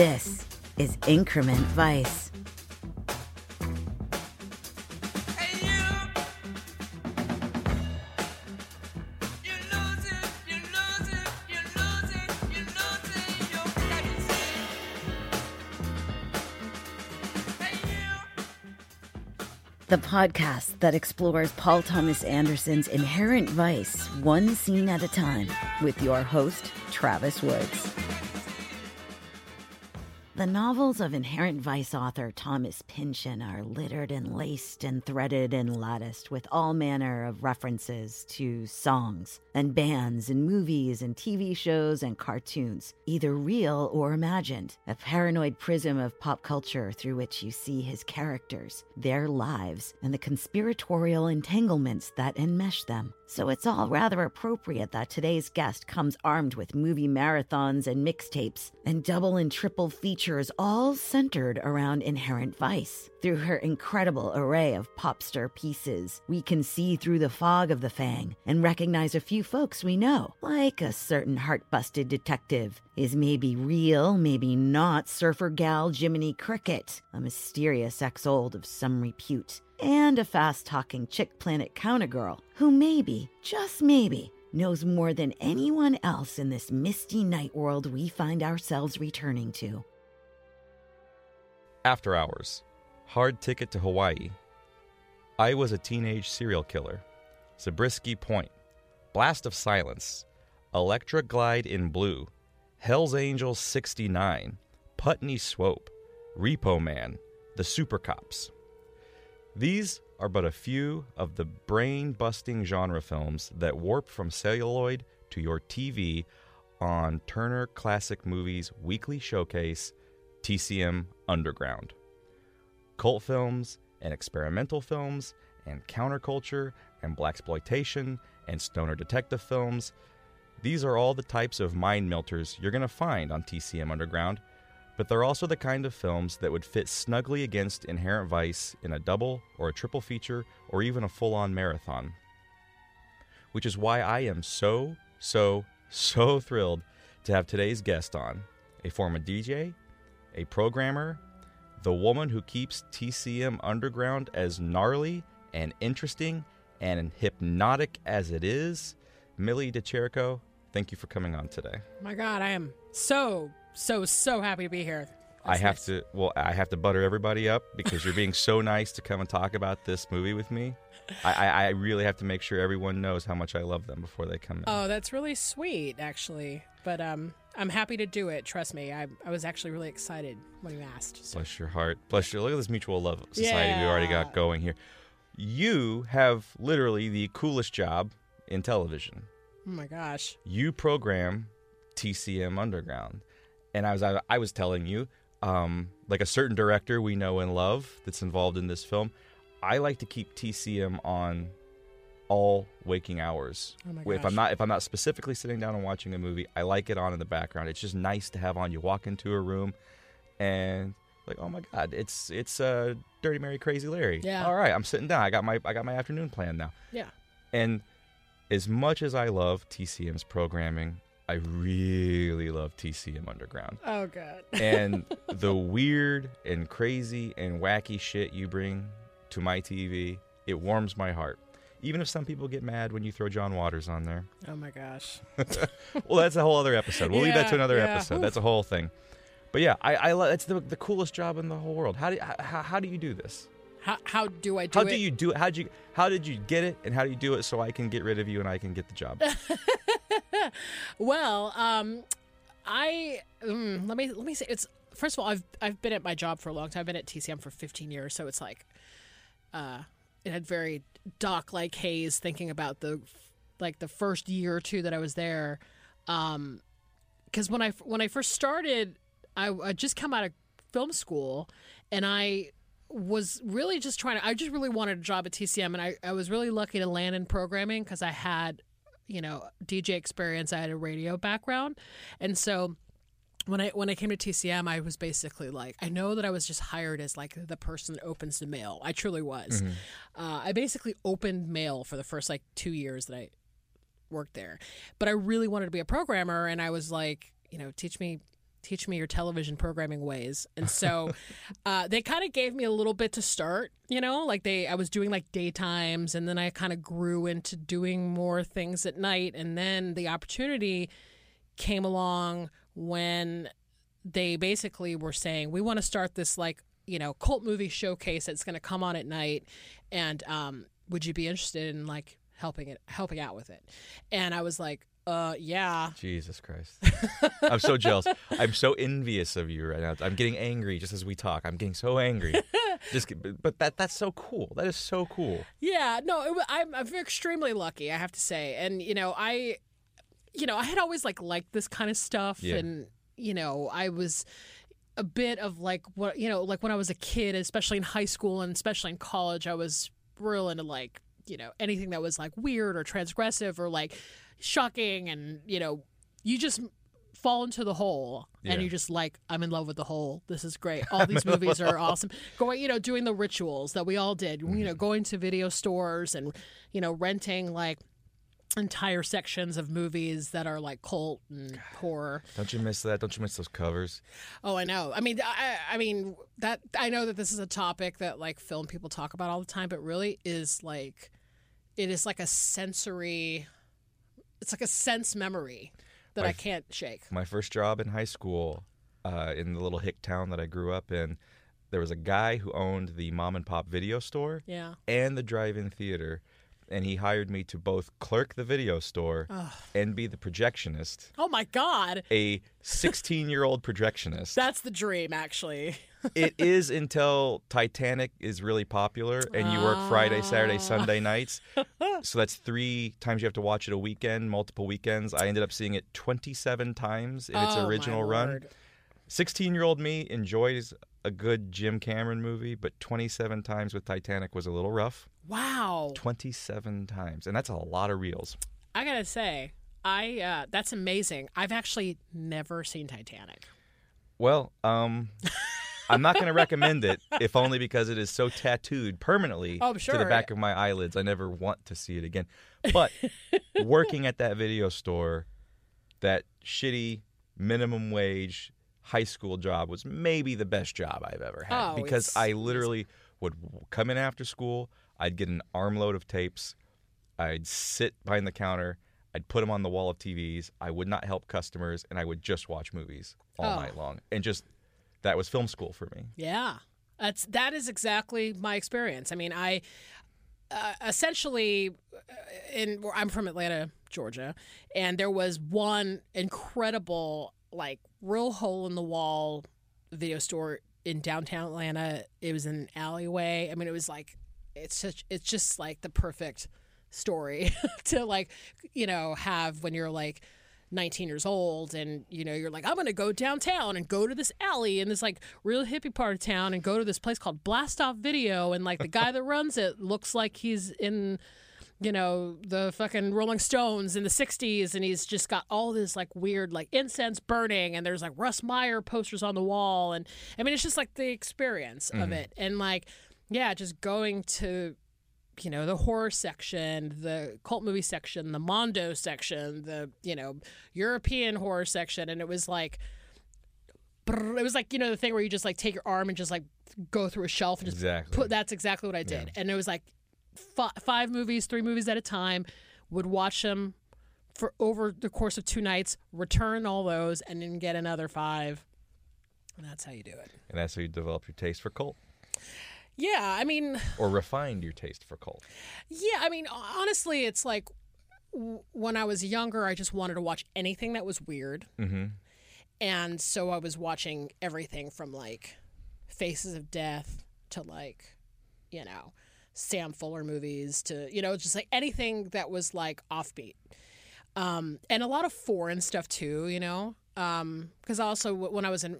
This is Increment Vice. The podcast that explores Paul Thomas Anderson's inherent vice one scene at a time with your host, Travis Woods. The novels of Inherent Vice author Thomas Pynchon are littered and laced and threaded and latticed with all manner of references to songs and bands and movies and TV shows and cartoons, either real or imagined, a paranoid prism of pop culture through which you see his characters, their lives, and the conspiratorial entanglements that enmesh them. So it's all rather appropriate that today's guest comes armed with movie marathons and mixtapes and double and triple features, all centered around Inherent Vice. Through her incredible array of popster pieces, we can see through the fog of the Fang and recognize a few folks we know, like a certain heart busted detective. Is maybe real, maybe not surfer gal Jiminy Cricket, a mysterious ex old of some repute and a fast talking chick planet counter girl who maybe, just maybe, knows more than anyone else in this misty night world we find ourselves returning to. After Hours Hard Ticket to Hawaii. I Was a Teenage Serial Killer. Zabriskie Point. Blast of Silence. Electra Glide in Blue. Hell's Angels 69. Putney Swope. Repo Man. The Super Cops. These are but a few of the brain busting genre films that warp from celluloid to your TV on Turner Classic Movies Weekly Showcase, TCM Underground. Cult films and experimental films and counterculture and blaxploitation and stoner detective films. These are all the types of mind melters you're going to find on TCM Underground but they're also the kind of films that would fit snugly against Inherent Vice in a double or a triple feature or even a full on marathon. Which is why I am so, so, so thrilled to have today's guest on a former DJ, a programmer, the woman who keeps TCM Underground as gnarly and interesting and hypnotic as it is, Millie De Chirico. Thank you for coming on today. My God, I am so so so happy to be here. That's I have nice. to well, I have to butter everybody up because you're being so nice to come and talk about this movie with me. I, I, I, really have to make sure everyone knows how much I love them before they come in. Oh, that's really sweet, actually. But um, I'm happy to do it. Trust me. I, I was actually really excited when you asked. So. Bless your heart. Bless your. Look at this mutual love society yeah. we already got going here. You have literally the coolest job in television. Oh my gosh. You program TCM Underground and I was I, I was telling you, um, like a certain director we know and love that's involved in this film. I like to keep TCM on all waking hours. Oh if I'm not if I'm not specifically sitting down and watching a movie, I like it on in the background. It's just nice to have on. You walk into a room and like, oh my god, it's it's uh, Dirty Mary Crazy Larry. Yeah. All right, I'm sitting down. I got my I got my afternoon plan now. Yeah. And as much as I love TCM's programming, I really love TCM Underground. Oh god. and the weird and crazy and wacky shit you bring to my TV, it warms my heart. Even if some people get mad when you throw John Waters on there. Oh my gosh. well, that's a whole other episode. We'll yeah, leave that to another yeah. episode. Oof. That's a whole thing. But yeah, I, I love. It's the the coolest job in the whole world. How do how, how do you do this? How, how do I do how it? How do you do it? How did you how did you get it, and how do you do it so I can get rid of you and I can get the job? well, um, I um, let me let me say it's first of all I've I've been at my job for a long time. I've been at TCM for 15 years, so it's like, uh, it had very doc like haze thinking about the like the first year or two that I was there, um, because when I when I first started, I, I just come out of film school, and I was really just trying to I just really wanted a job at TCM and I, I was really lucky to land in programming because I had you know DJ experience I had a radio background. And so when I when I came to TCM I was basically like I know that I was just hired as like the person that opens the mail. I truly was. Mm-hmm. uh, I basically opened mail for the first like two years that I worked there. But I really wanted to be a programmer and I was like you know teach me teach me your television programming ways. And so uh, they kind of gave me a little bit to start, you know, like they, I was doing like daytimes and then I kind of grew into doing more things at night. And then the opportunity came along when they basically were saying, we want to start this like, you know, cult movie showcase that's going to come on at night. And um, would you be interested in like helping it, helping out with it? And I was like, uh, yeah. Jesus Christ. I'm so jealous. I'm so envious of you right now. I'm getting angry just as we talk. I'm getting so angry. just, but that that's so cool. That is so cool. Yeah, no, it, I'm, I'm extremely lucky, I have to say. And you know, I, you know, I had always like liked this kind of stuff, Yeah. and you know, I was a bit of like what you know, like when I was a kid, especially in high school and especially in college, I was real into like you know anything that was like weird or transgressive or like shocking, and you know, you just fall into the hole and you're just like i'm in love with the hole. This is great. All these movies are awesome. Going you know doing the rituals that we all did you know mm-hmm. going to video stores and you know renting like entire sections of movies that are like cult and horror. Don't you miss that? Don't you miss those covers? oh i know. I mean I, I mean that i know that this is a topic that like film people talk about all the time but really is like it is like a sensory it's like a sense memory that My i can't shake My first job in high school, uh, in the little hick town that I grew up in, there was a guy who owned the mom and pop video store yeah and the drive-in theater, and he hired me to both clerk the video store and be the projectionist. oh my god A 16-year-old projectionist. That's the dream, actually. it is until Titanic is really popular and you work Friday, Saturday, Ah. Sunday nights. so that's three times you have to watch it a weekend, multiple weekends. I ended up seeing it 27 times in its Oh, original run. 16 year old me enjoys a good Jim Cameron movie, but 27 times with Titanic was a little rough. Wow. 27 times. And that's a lot of reels. I gotta say, I uh, that's amazing. I've actually never seen Titanic. Well, um, I'm not going to recommend it, if only because it is so tattooed permanently Oh, to the back of my eyelids. I never want to see it again. But working at that video store, that shitty minimum wage high school job was maybe the best job I've ever had Oh, because I literally would come in after school. I'd get an armload of tapes. I'd sit behind the counter. I'd put them on the wall of TVs. I would not help customers, and I would just watch movies all Oh. night long. And just that was film school for me. Yeah, that's that is exactly my experience. I mean, I uh, essentially, uh, in I'm from Atlanta, Georgia, and there was one incredible, like, real hole in the wall video store in downtown Atlanta. It was in an alleyway. I mean, it was like it's such it's just like the perfect story to like you know have when you're like 19 years old and you know you're like i'm gonna go downtown and go to this alley in this like real hippie part of town and go to this place called blast off video and like the guy that runs it looks like he's in you know the fucking rolling stones in the 60s and he's just got all this like weird like incense burning and there's like russ meyer posters on the wall and i mean it's just like the experience of mm-hmm. it. And like yeah just going to you know the horror section the cult movie section the mondo section the you know european horror section. And it was like it was like you know the thing where you just like take your arm and just like go through a shelf and just Exactly. put that's exactly what i did. And it was like fi- five movies three movies at a time. Would watch them for over the course of two nights return all those and then get another five. And that's how you do it. And that's how you develop your taste for cult yeah i mean or refined your taste for cult. Yeah, I mean, honestly, it's like w- when I was younger, I just wanted to watch anything that was weird. Mm-hmm. And so I was watching everything from like Faces of Death to like, you know, Sam Fuller movies to, you know, just like anything that was like offbeat. Um, and a lot of foreign stuff too, you know, because also when I was in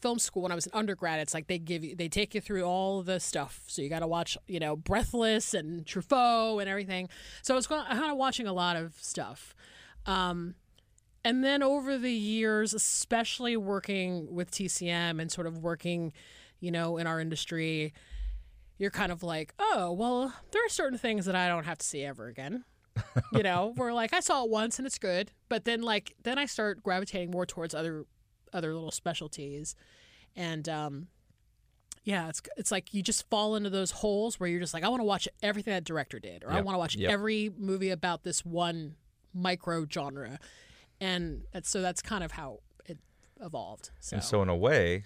film school when I was an undergrad, it's like they give you they take you through all the stuff. So you got to watch, you know, Breathless and Truffaut and everything. So I was kind of watching a lot of stuff. Um, and then over the years, especially working with TCM and sort of working, you know, in our industry, you're kind of like, oh, well, there are certain things that I don't have to see ever again. you know, where like I saw it once and it's good, but then like then I start gravitating more towards other other little specialties, and um, yeah, it's it's like you just fall into those holes where you're just like, I want to watch everything that director did, or I want to watch Yep. every movie about this one micro genre, and that's, so that's kind of how it evolved. So, And so, in a way,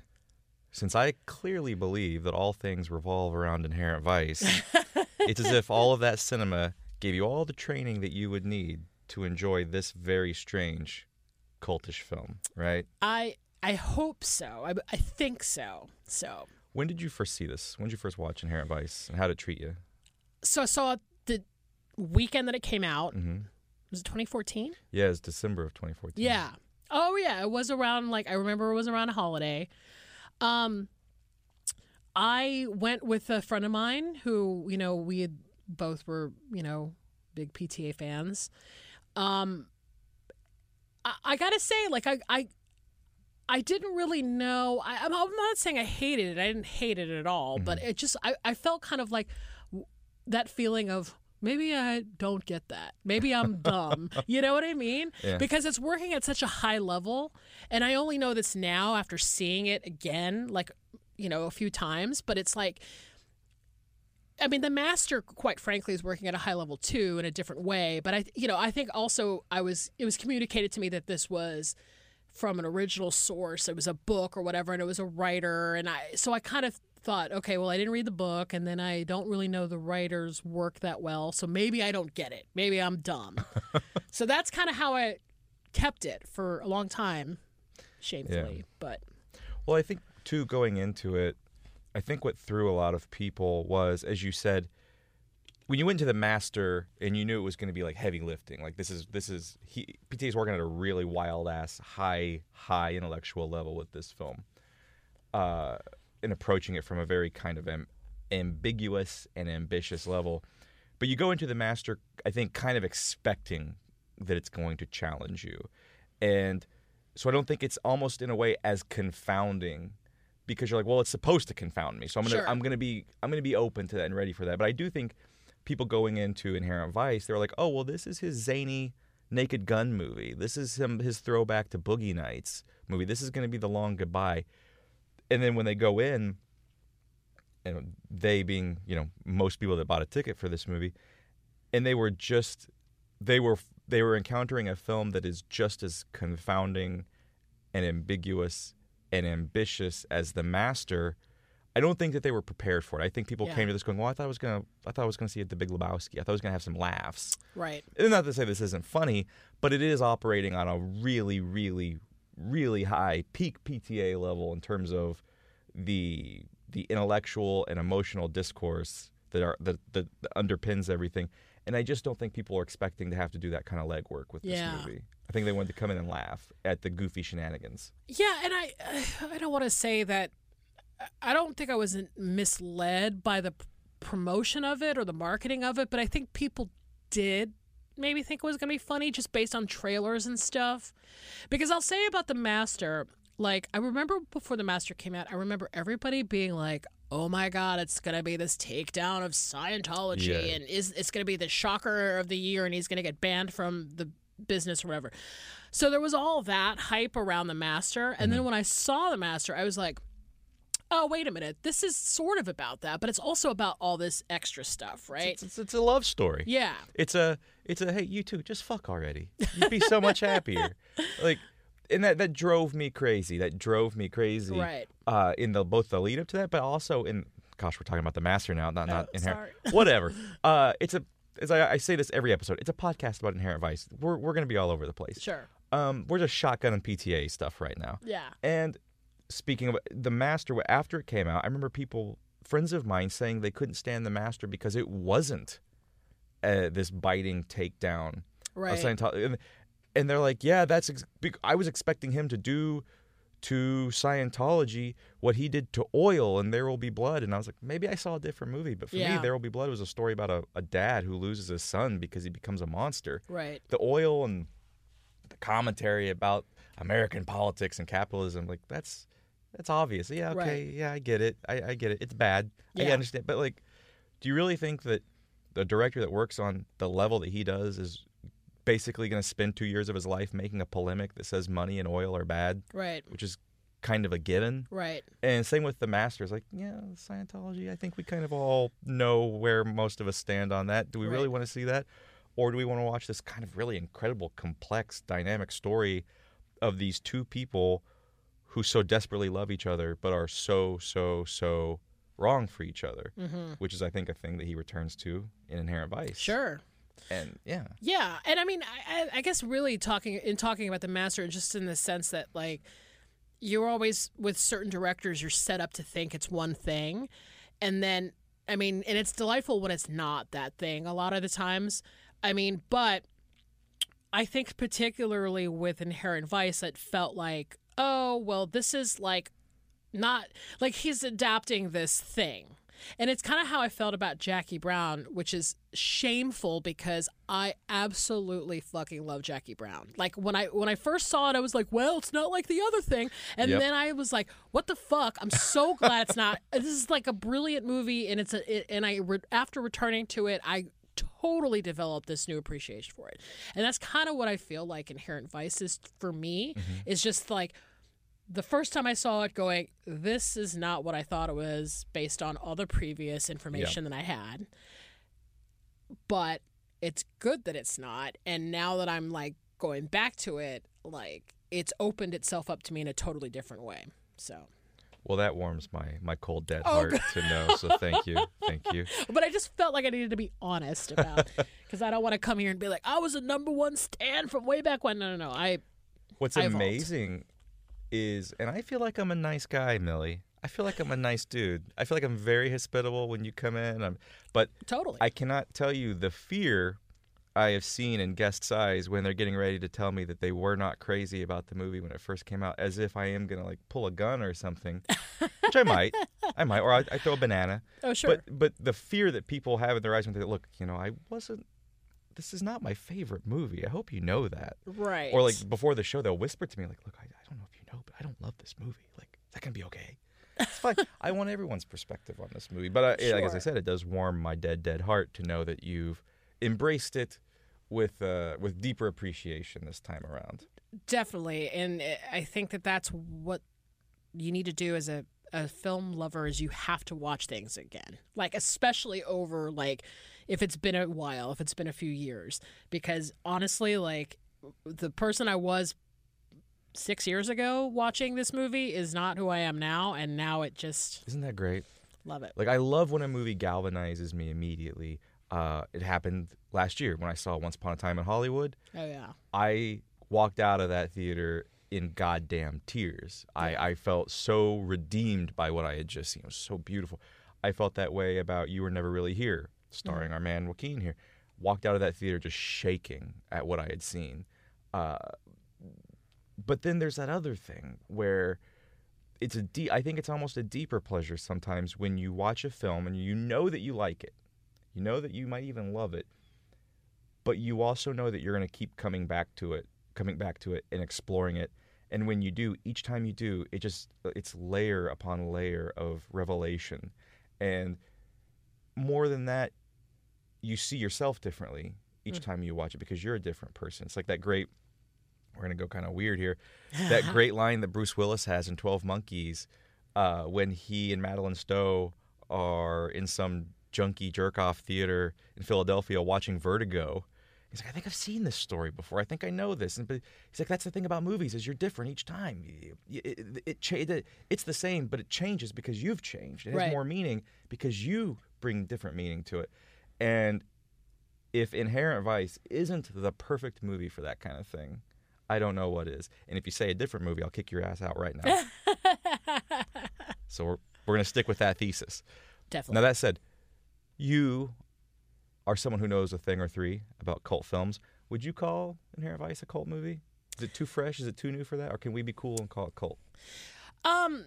since I clearly believe that all things revolve around Inherent Vice, it's as if all of that cinema gave you all the training that you would need to enjoy this very strange, cultish film, right? I I hope so. I, I think so. So When did you first see this? When did you first watch Inherent Vice, and how did it treat you? so I saw the weekend that it came out. hmm Was it 2014? Yeah, it's December of 2014. Yeah. Oh yeah, it was around like I remember it was around a holiday. Um I went with a friend of mine who, you know, we had both were, you know, big PTA fans. Um I, I got to say like I I I didn't really know. I, I'm I'm not saying I hated it. I didn't hate it at all, but mm-hmm. it just I, I felt kind of like that feeling of maybe I don't get that. Maybe I'm dumb. you know what I mean? Yeah. Because it's working at such a high level, and I only know this now after seeing it again, like you know, a few times. But it's like. I mean, the master, quite frankly, is working at a high level too in a different way. But I, you know, I think also I was it was communicated to me that this was from an original source. It was a book or whatever, and it was a writer. And I, so I kind of thought, okay, well, I didn't read the book, and then I don't really know the writer's work that well, so maybe I don't get it. Maybe I'm dumb. so that's kind of how I kept it for a long time, shamefully. But Well, I think too going into it, I think what threw a lot of people was, as you said, when you went to the master and you knew it was going to be like heavy lifting, like this is this is he PTA is working at a really wild ass high high intellectual level with this film, uh, and approaching it from a very kind of am- ambiguous and ambitious level. But you go into the master, I think, kind of expecting that it's going to challenge you, and so I don't think it's almost in a way as confounding because you're like, well, it's supposed to confound me. So I'm gonna Sure. I'm gonna be I'm gonna be open to that and ready for that. But I do think people going into Inherent Vice, they're like, oh well, this is his zany Naked Gun movie. This is him his throwback to Boogie Nights movie. This is gonna be the long goodbye. And then when they go in, and they being you know most people that bought a ticket for this movie, and they were just they were they were encountering a film that is just as confounding and ambiguous and ambitious as the master i don't think that they were prepared for it. I think people Yeah. came to this going well i thought i was gonna i thought i was gonna see the big lebowski. I thought i was gonna have some laughs. Right, and not to say this isn't funny but it is operating on a really really really high peak pta level in terms of the the intellectual and emotional discourse that are that, that underpins everything and i just don't think people are expecting to have to do that kind of legwork with Yeah. this movie i think they wanted to come in and laugh at the goofy shenanigans yeah. And I, I don't want to say that. I don't think I wasn't misled by the promotion of it or the marketing of it, but I think people did maybe think it was going to be funny just based on trailers and stuff. Because I'll say about the Master, like I remember before the Master came out, I remember everybody being like, "Oh my god, it's going to be this takedown of Scientology Yeah. and is it's going to be the shocker of the year and he's going to get banned from the business or whatever." So there was all that hype around the Master, and then mm-hmm. when I saw the Master, I was like, oh wait a minute this is sort of about that but it's also about all this extra stuff right it's, it's, it's a love story yeah It's a it's a hey you two just fuck already. You'd be so much happier. Like and that that drove me crazy. That drove me crazy. Right. Uh in the both the lead up to that, but also in gosh, we're talking about the master now, not not Oh, inherent. sorry. Whatever. Uh it's a as I, I say this every episode, it's a podcast about inherent vice. We're we're gonna be all over the place. sure Um we're just shotgun and PTA stuff right now. yeah And speaking of the master, after it came out, I remember people, friends of mine, saying they couldn't stand the master because it wasn't uh, this biting takedown of right Scientology. And, they're like, yeah, that's. Ex- I was expecting him to do to Scientology what he did to oil and There Will Be Blood. And I was like, maybe I saw a different movie. But for me, There Will Be Blood was a story about a, a dad who loses his son because he becomes a monster right the oil and the commentary about American politics and capitalism, like that's that's obvious. Yeah, okay, Right. yeah, I get it. I, I get it. It's bad. Yeah. I understand. But like, do you really think that the director that works on the level that he does is basically going to spend two years of his life making a polemic that says money and oil are bad, Right. which is kind of a given. Right. And same with the Masters. Like, yeah, Scientology, I think we kind of all know where most of us stand on that. Do we really want to see that? Or do we want to watch this kind of really incredible, complex, dynamic story of these two people who so desperately love each other but are so, so, so wrong for each other? Mm-hmm. Which is, I think, a thing that he returns to in Inherent Vice. Sure. And yeah. Yeah, and I mean, I, I- guess really talking in talking about the master, just in the sense that like you're always with certain directors, you're set up to think it's one thing, and then I mean, and it's delightful when it's not that thing. A lot of the times, I mean, but I think particularly with Inherent Vice, it felt like, oh well, this is like not like he's adapting this thing. And it's kind of how I felt about Jackie Brown, which is shameful because I absolutely fucking love Jackie Brown. Like when I when I first saw it, I was like, "Well, it's not like the other thing," and Yep. then I was like, "What the fuck?" I'm so glad it's not. This is like a brilliant movie, and it's a. It, and I re- after returning to it, I totally developed this new appreciation for it, and that's kind of what I feel like Inherent Vice is for me. Mm-hmm. Is just like the first time I saw it going, this is not what I thought it was based on all the previous information that I had. But it's good that it's not. And now that I'm like going back to it, like it's opened itself up to me in a totally different way. So, Well, that warms my, my cold, dead Oh, heart to know. So thank you. Thank you. but I just felt like I needed to be honest about because I don't want to come here and be like, I was a number one stand from way back when. No, no, no. I, What's I amazing is, and I feel like I'm a nice guy, Millie. I feel like I'm a nice dude. I feel like I'm very hospitable when you come in. I'm, but totally. I cannot tell you the fear I have seen in guests' eyes when they're getting ready to tell me that they were not crazy about the movie when it first came out, as if I am gonna like pull a gun or something, which I might, I might, or I, I throw a banana. oh, sure. But but the fear that people have in their eyes when they look, you know, I wasn't. This is not my favorite movie. I hope you know that. right. Or like before the show, they'll whisper to me like, "Look, I, I don't know if you know, but I don't love this movie. Like, is that gonna be okay?" It's fine. I want everyone's perspective on this movie, but uh, like as I said, it does warm my dead, dead heart to know that you've embraced it with uh, with deeper appreciation this time around. Definitely, and uh, I think that that's what you need to do as a, a film lover is you have to watch things again, like especially over like if it's been a while, if it's been a few years, because honestly, like the person I was six years ago watching this movie is not who I am now, and now it just Isn't that great? love it. Like I love when a movie galvanizes me immediately. Uh, it happened last year when I saw Once Upon a Time in Hollywood. Oh yeah, I walked out of that theater in goddamn tears. I, I felt so redeemed by what I had just seen. It was so beautiful. I felt that way about You Were Never Really Here, starring our man Joaquin here. Walked out of that theater just shaking at what I had seen. Uh, but then there's that other thing where it's a deep, I think it's almost a deeper pleasure sometimes when you watch a film and you know that you like it. You know that you might even love it but you also know that you're going to keep coming back to it, coming back to it and exploring it. And when you do, each time you do, it just it's layer upon layer of revelation. And more than that, you see yourself differently each mm. time you watch it because you're a different person. It's like that great we're going to go kind of weird here. That great line that Bruce Willis has in 12 Monkeys uh, when he and Madeleine Stowe are in some junky jerk off theater in Philadelphia watching Vertigo. He's like, I think I've seen this story before. I think I know this. And but he's like, that's the thing about movies is you're different each time. It, it, it, cha- it- it's the same, but it changes because you've changed. It has Right. more meaning because you bring different meaning to it. And if Inherent Vice isn't the perfect movie for that kind of thing, I don't know what is. And if you say a different movie, I'll kick your ass out right now. so we're, we're going to stick with that thesis. definitely. Now, that said, you are someone who knows a thing or three about cult films. Would you call Inherent Vice a cult movie? Is it too fresh? Is it too new for that? Or can we be cool and call it cult? Um,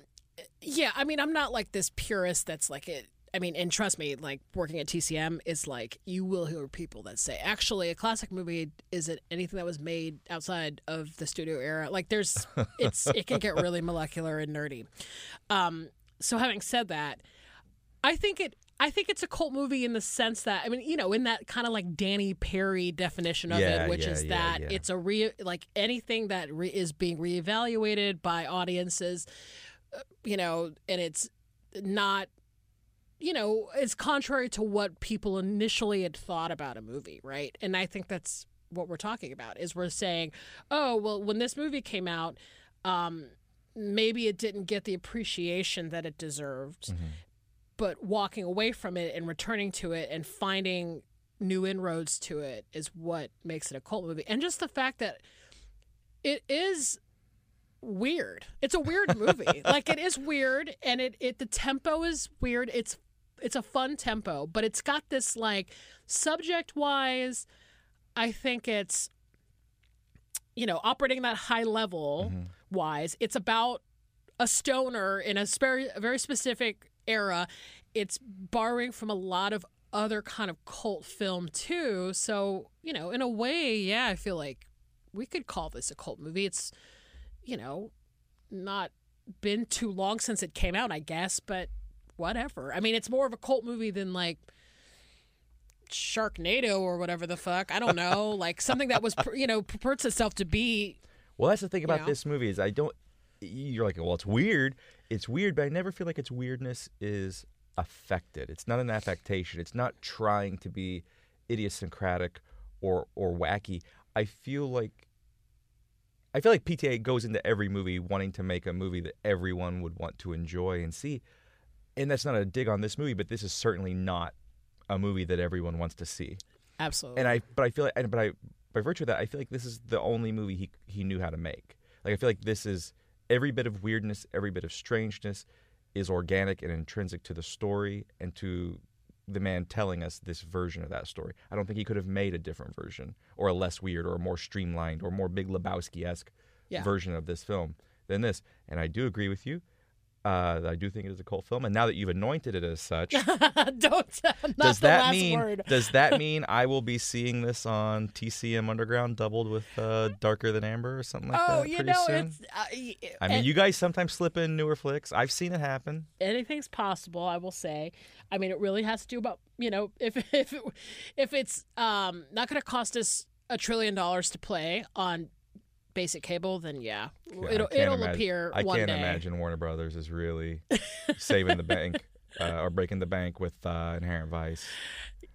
yeah, I mean, I'm not like this purist that's like it. I mean, and trust me, like working at TCM is like you will hear people that say, actually, a classic movie isn't anything that was made outside of the studio era. Like, there's, it's, it can get really molecular and nerdy. Um, so having said that, I think it, I think it's a cult movie in the sense that I mean, you know, in that kind of like Danny Peary definition of Yeah, it, which yeah, is yeah, that it's a re like anything that re- is being reevaluated by audiences, uh, you know, and it's not, you know, it's contrary to what people initially had thought about a movie, right? And I think that's what we're talking about is we're saying, oh, well, when this movie came out, um, maybe it didn't get the appreciation that it deserved but walking away from it and returning to it and finding new inroads to it is what makes it a cult movie. And just the fact that it is weird. It's a weird movie. like it is weird and it, it the tempo is weird. It's it's a fun tempo, but it's got this like subject wise, I think it's you know, operating that high level mm-hmm. wise, it's about a stoner in a very, a very specific era. It's borrowing from a lot of other kind of cult film too. So, you know, in a way, yeah, I feel like we could call this a cult movie. It's, you know, not been too long since it came out, I guess, but whatever. I mean, it's more of a cult movie than like Sharknado or whatever the fuck. I don't know, like something that was, you know, purports itself to be Well, that's the thing about know? this movie is I don't. You're like, well, it's weird. It's weird, but I never feel like its weirdness is affected. It's not an affectation. It's not trying to be idiosyncratic or or wacky. I feel like. I feel like PTA goes into every movie wanting to make a movie that everyone would want to enjoy and see. And that's not a dig on this movie, but this is certainly not a movie that everyone wants to see absolutely. and I but I feel like and but I by virtue of that I feel like this is the only movie he he knew how to make. Like I feel like this is every bit of weirdness, every bit of strangeness is organic and intrinsic to the story and to the man telling us this version of that story. I don't think he could have made a different version or a less weird or a more streamlined or more Big Lebowski esque Yeah. version of this film than this. And I do agree with you. Uh, I do think it is a cult film, and now that you've anointed it as such, Don't. Not does the that last mean word. does that mean I will be seeing this on TCM Underground doubled with uh, Darker Than Amber or something like that. oh, that you pretty know, soon? it's. Uh, y- I mean, and you guys sometimes slip in newer flicks. I've seen it happen. anything's possible. I will say. I mean, it really has to do about you know if if it, if it's um not going to cost us a trillion dollars to play on basic cable, then yeah, Yeah, it'll it'll imagine- appear I can't day. imagine Warner Brothers is really saving the bank uh, or breaking the bank with uh, Inherent Vice.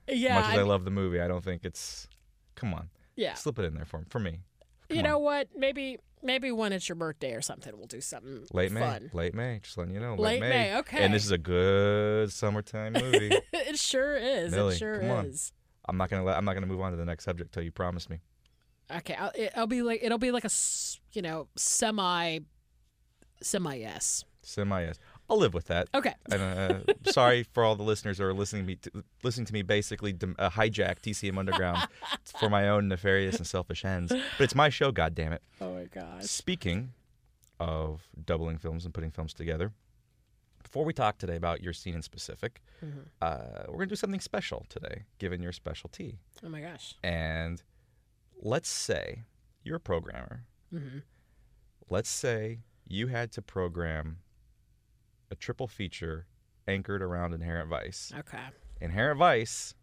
Yeah, Much as I I, love the movie, I don't think it's. Come on, yeah. slip it in there for for me. Come You on. know what? Maybe maybe when it's your birthday or something, we'll do something Late May, fun. late May. Just letting you know, Late late, May, okay. And this is a good summertime movie. it sure is. Millie, it sure come on. I'm not gonna let, I'm not gonna move on to the next subject till you promise me. Okay, I'll, it, I'll be like it'll be like a you know semi semi yes. Semi yes. I'll live with that. Okay. And uh, sorry for all the listeners who are listening to me, to, listening to me basically dem- uh, hijack TCM Underground for my own nefarious and selfish ends. But it's my show, God damn it. Oh my gosh. Speaking of doubling films and putting films together, before we talk today about your scene in specific, uh, we're gonna do something special today, given your specialty. Oh my gosh. And let's say you're a programmer. Mm-hmm. Let's say you had to program a triple feature anchored around Inherent Vice. Okay. Inherent Vice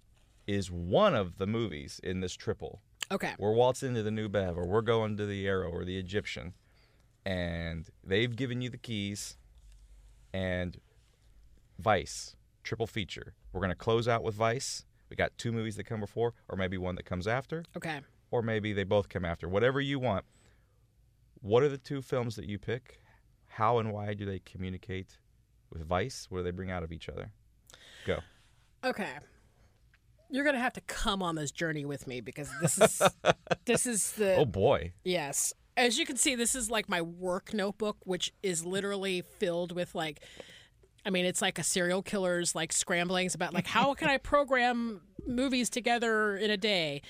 is one of the movies in this triple. Okay. We're waltzing into the New Bev, or we're going to the Arrow or the Egyptian, and they've given you the keys. And Vice triple feature. We're gonna close out with Vice. We got two movies that come before, or maybe one that comes after Okay. Or maybe they both come after. Whatever you want. What are the two films that you pick? How and why do they communicate with Vice? What do they bring out of each other? Go. Okay. You're gonna have to come on this journey with me because this is this is the Oh boy. Yes. As you can see, this is like my work notebook, which is literally filled with like, I mean, it's like a serial killer's like scramblings about like how can I program movies together in a day.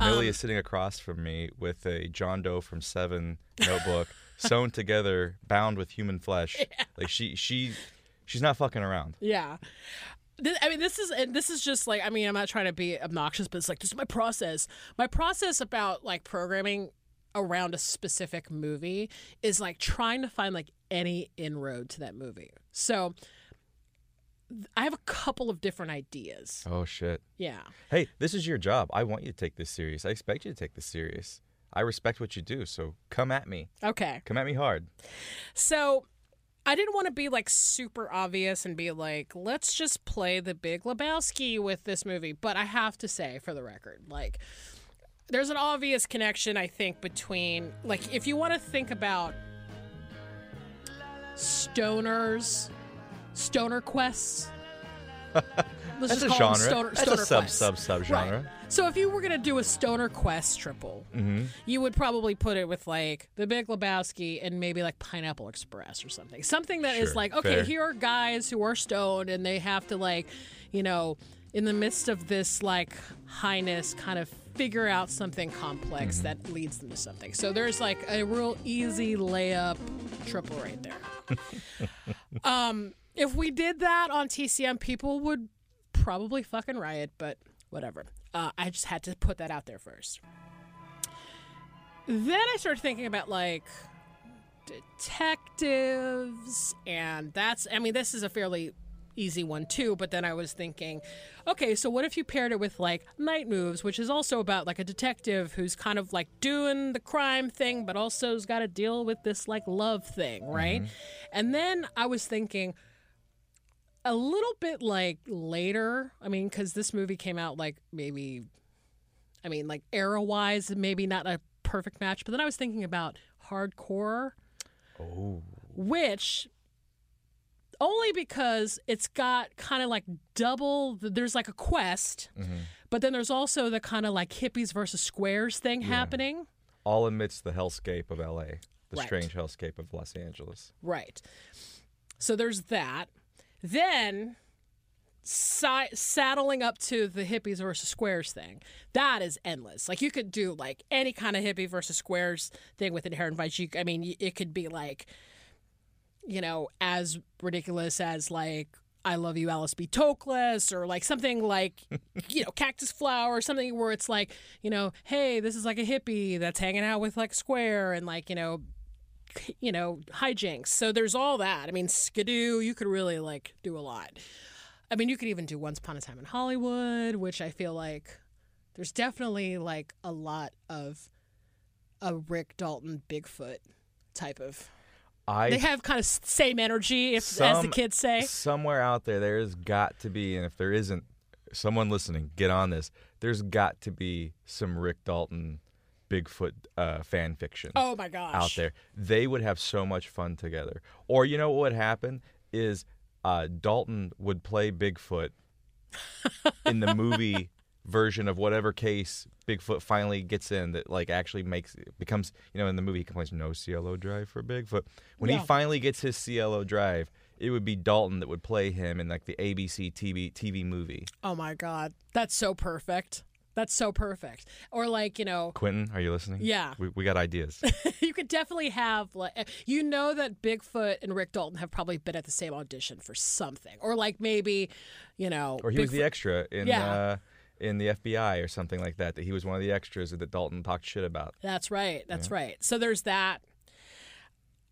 Um, Millie is sitting across from me with a John Doe from Seven notebook sewn together, bound with human flesh. Like she she she's not fucking around. Yeah. This, I mean, this is and this is just like I mean, I'm not trying to be obnoxious, but it's like this is my process. My process about like programming around a specific movie is like trying to find like any inroad to that movie. So I have a couple of different ideas. Oh shit. Yeah. Hey, this is your job. I want you to take this serious. I expect you to take this serious. I respect what you do, so come at me. Okay. Come at me hard. So I didn't want to be like super obvious and be like, let's just play the Big Lebowski with this movie. But I have to say, for the record, like, there's an obvious connection, I think, between, like, if you want to think about stoners, stoner quests. That's a genre. stoner, That's stoner a sub quests. sub sub genre. Right. So if you were gonna do a stoner quest triple, you would probably put it with like the Big Lebowski and maybe like Pineapple Express or something. Something that is Sure, like, okay, fair. here are guys who are stoned and they have to like, you know, in the midst of this like highness, kind of figure out something complex that leads them to something. So there's like a real easy layup triple right there. um, if we did that on TCM, people would probably fucking riot, but whatever. Uh, I just had to put that out there first. Then I started thinking about like detectives, and that's, I mean, this is a fairly easy one too, but then I was thinking, okay, so what if you paired it with like Night Moves, which is also about like a detective who's kind of like doing the crime thing, but also has got to deal with this like love thing, right? And then I was thinking, a little bit like later. I mean, because this movie came out like maybe, I mean, like era wise, maybe not a perfect match. But then I was thinking about hardcore, Oh. which only because it's got kind of like double. There's like a quest, mm-hmm. but then there's also the kind of like hippies versus squares thing happening. All amidst the hellscape of LA, the Right. strange hellscape of Los Angeles. Right. So there's that. Then si- saddling up to the hippies versus squares thing. That is endless. Like you could do like any kind of hippie versus squares thing with Inherent Vice. You, I mean, it could be like, you know, as ridiculous as like I love you, Alice B. Toklas, or like something like, you know, Cactus Flower, or something where it's like, you know, hey, this is like a hippie that's hanging out with like Square and like, you know, you know, hijinks. So there's all that. I mean, Skidoo, you could really like do a lot. I mean, you could even do Once Upon a Time in Hollywood, which I feel like there's definitely like a lot of a Rick Dalton Bigfoot type of. I They have kind of same energy, if as the kids say. somewhere out there there's got to be and if there isn't someone listening get on this there's got to be some rick dalton bigfoot uh, fan fiction Oh my gosh! out there they would have so much fun together or you know what would happen is uh, dalton would play bigfoot in the movie version of whatever case bigfoot finally gets in that like actually makes becomes you know in the movie he complains no clo drive for bigfoot when Yeah. he finally gets his clo drive it would be dalton that would play him in like the abc tv tv movie Oh my god, that's so perfect. That's so perfect. Or like you know, quentin are you listening Yeah. we, we got ideas you could definitely have like you know that Bigfoot and Rick Dalton have probably been at the same audition for something, or like maybe, you know, or he was the extra in Yeah. uh in the fbi or something like that that he was one of the extras that dalton talked shit about That's right. That's right. So there's that.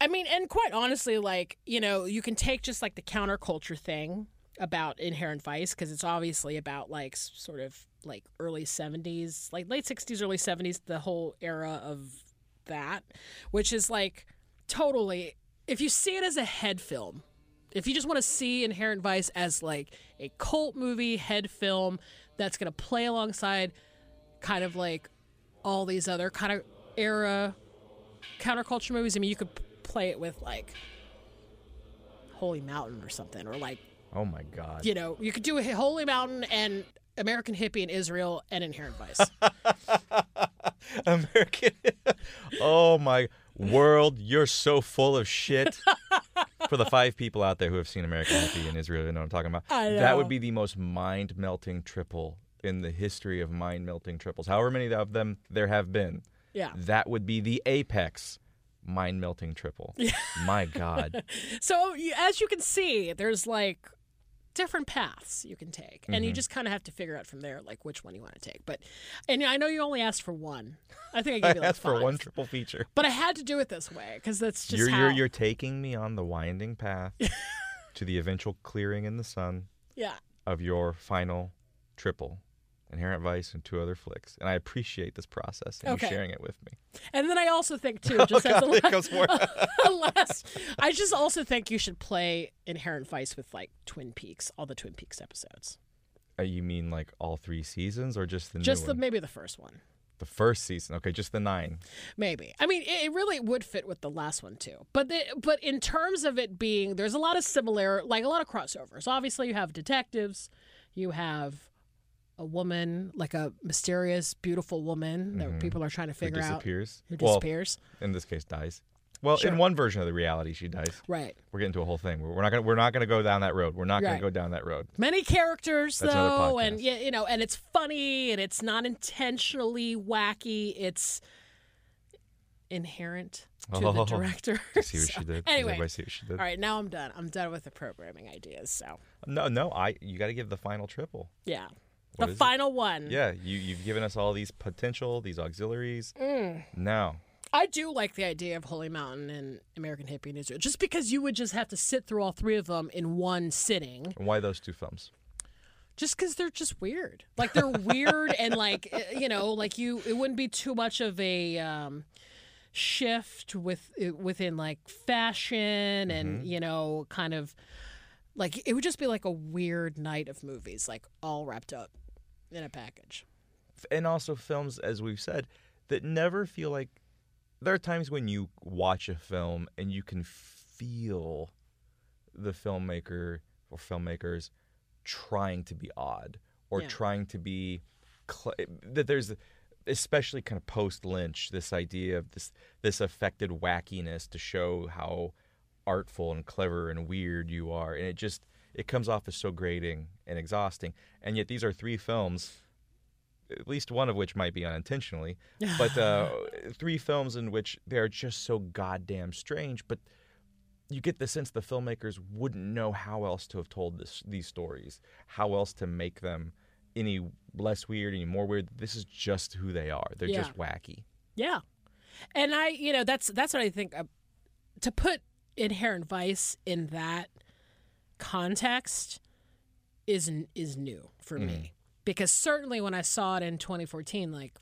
I mean, and quite honestly, like you know, you can take just like the counterculture thing about Inherent Vice because it's obviously about like sort of like early 70s, like late 60s, early 70s, the whole era of that, which is like totally. If you see it as a head film, if you just want to see Inherent Vice as like a cult movie head film that's going to play alongside kind of like all these other kind of era counterculture movies. I mean, you could play it with like Holy Mountain or something, or like oh my god you know, you could do a Holy Mountain and American Hippie in Israel and Inherent Vice. American. oh my world, you're so full of shit. For the five people out there who have seen American Hippie in Israel, you know what I'm talking about. I That would be the most mind melting triple in the history of mind melting triples. However many of them there have been. Yeah. That would be the apex mind melting triple. My God. so as you can see, there's like different paths you can take, and you Mm-hmm. just kind of have to figure out from there like which one you want to take. But and I know you only asked for one. I think I gave you like asked for one triple feature. But I had to do it this way because that's just You're, how. you're you're taking me on the winding path to the eventual clearing in the sun Yeah. of your final triple, Inherent Vice and two other flicks. And I appreciate this process and Okay. you sharing it with me. And then I also think too, just as a God, here la- comes more. last, I just also think you should play Inherent Vice with like Twin Peaks, all the Twin Peaks episodes. Uh, you mean like all three seasons or just the Just new the maybe the first one. the first season? Okay, just the nine. Maybe. I mean, it, it really would fit with the last one too. But the, but in terms of it being, there's a lot of similar, like a lot of crossovers. Obviously, you have detectives, you have a woman, like a mysterious, beautiful woman that mm-hmm. people are trying to Who figure out disappears. who well, disappears. in this case, dies. Well, Sure. in one version of the reality, she dies. Right. We're getting to a whole thing. We're not gonna we're not gonna go down that road. We're not gonna go down that road. Many characters That's though, and yeah, you know, and it's funny and it's not intentionally wacky. It's inherent to the Oh. director. See what So- she did. Anyway, everybody see what she did? all right, now I'm done. I'm done with the programming ideas. So No, no. I you got to give the final triple. yeah, the is it? final one. Yeah, you you've given us all these potential, these auxiliaries. Mm. Now, I do like the idea of Holy Mountain and American Hippie in Israel, just because you would just have to sit through all three of them in one sitting. why those two films? just because they're just weird like they're weird and like eh, you know like you it wouldn't be too much of a um shift with eh, within like fashion and you know kind of like it would just be like a weird night of movies like all wrapped up in a package and also films, as we've said, that never feel like. There are times when you watch a film and you can feel the filmmaker or filmmakers trying to be odd or Yeah. trying to be cl- that there's especially kind of post Lynch this idea of this this affected wackiness to show how artful and clever and weird you are and it just it comes off as so grating and exhausting. And yet these are three films at least one of which might be unintentionally but uh, three films in which they're just so goddamn strange but you get the sense the filmmakers wouldn't know how else to have told this these stories how else to make them any less weird any more weird. This is just who they are. They're Yeah. just wacky. Yeah. And i you know that's that's what i think uh, to put inherent vice in that context is is new for me. Mm-hmm. Because certainly when i saw it in 2014 like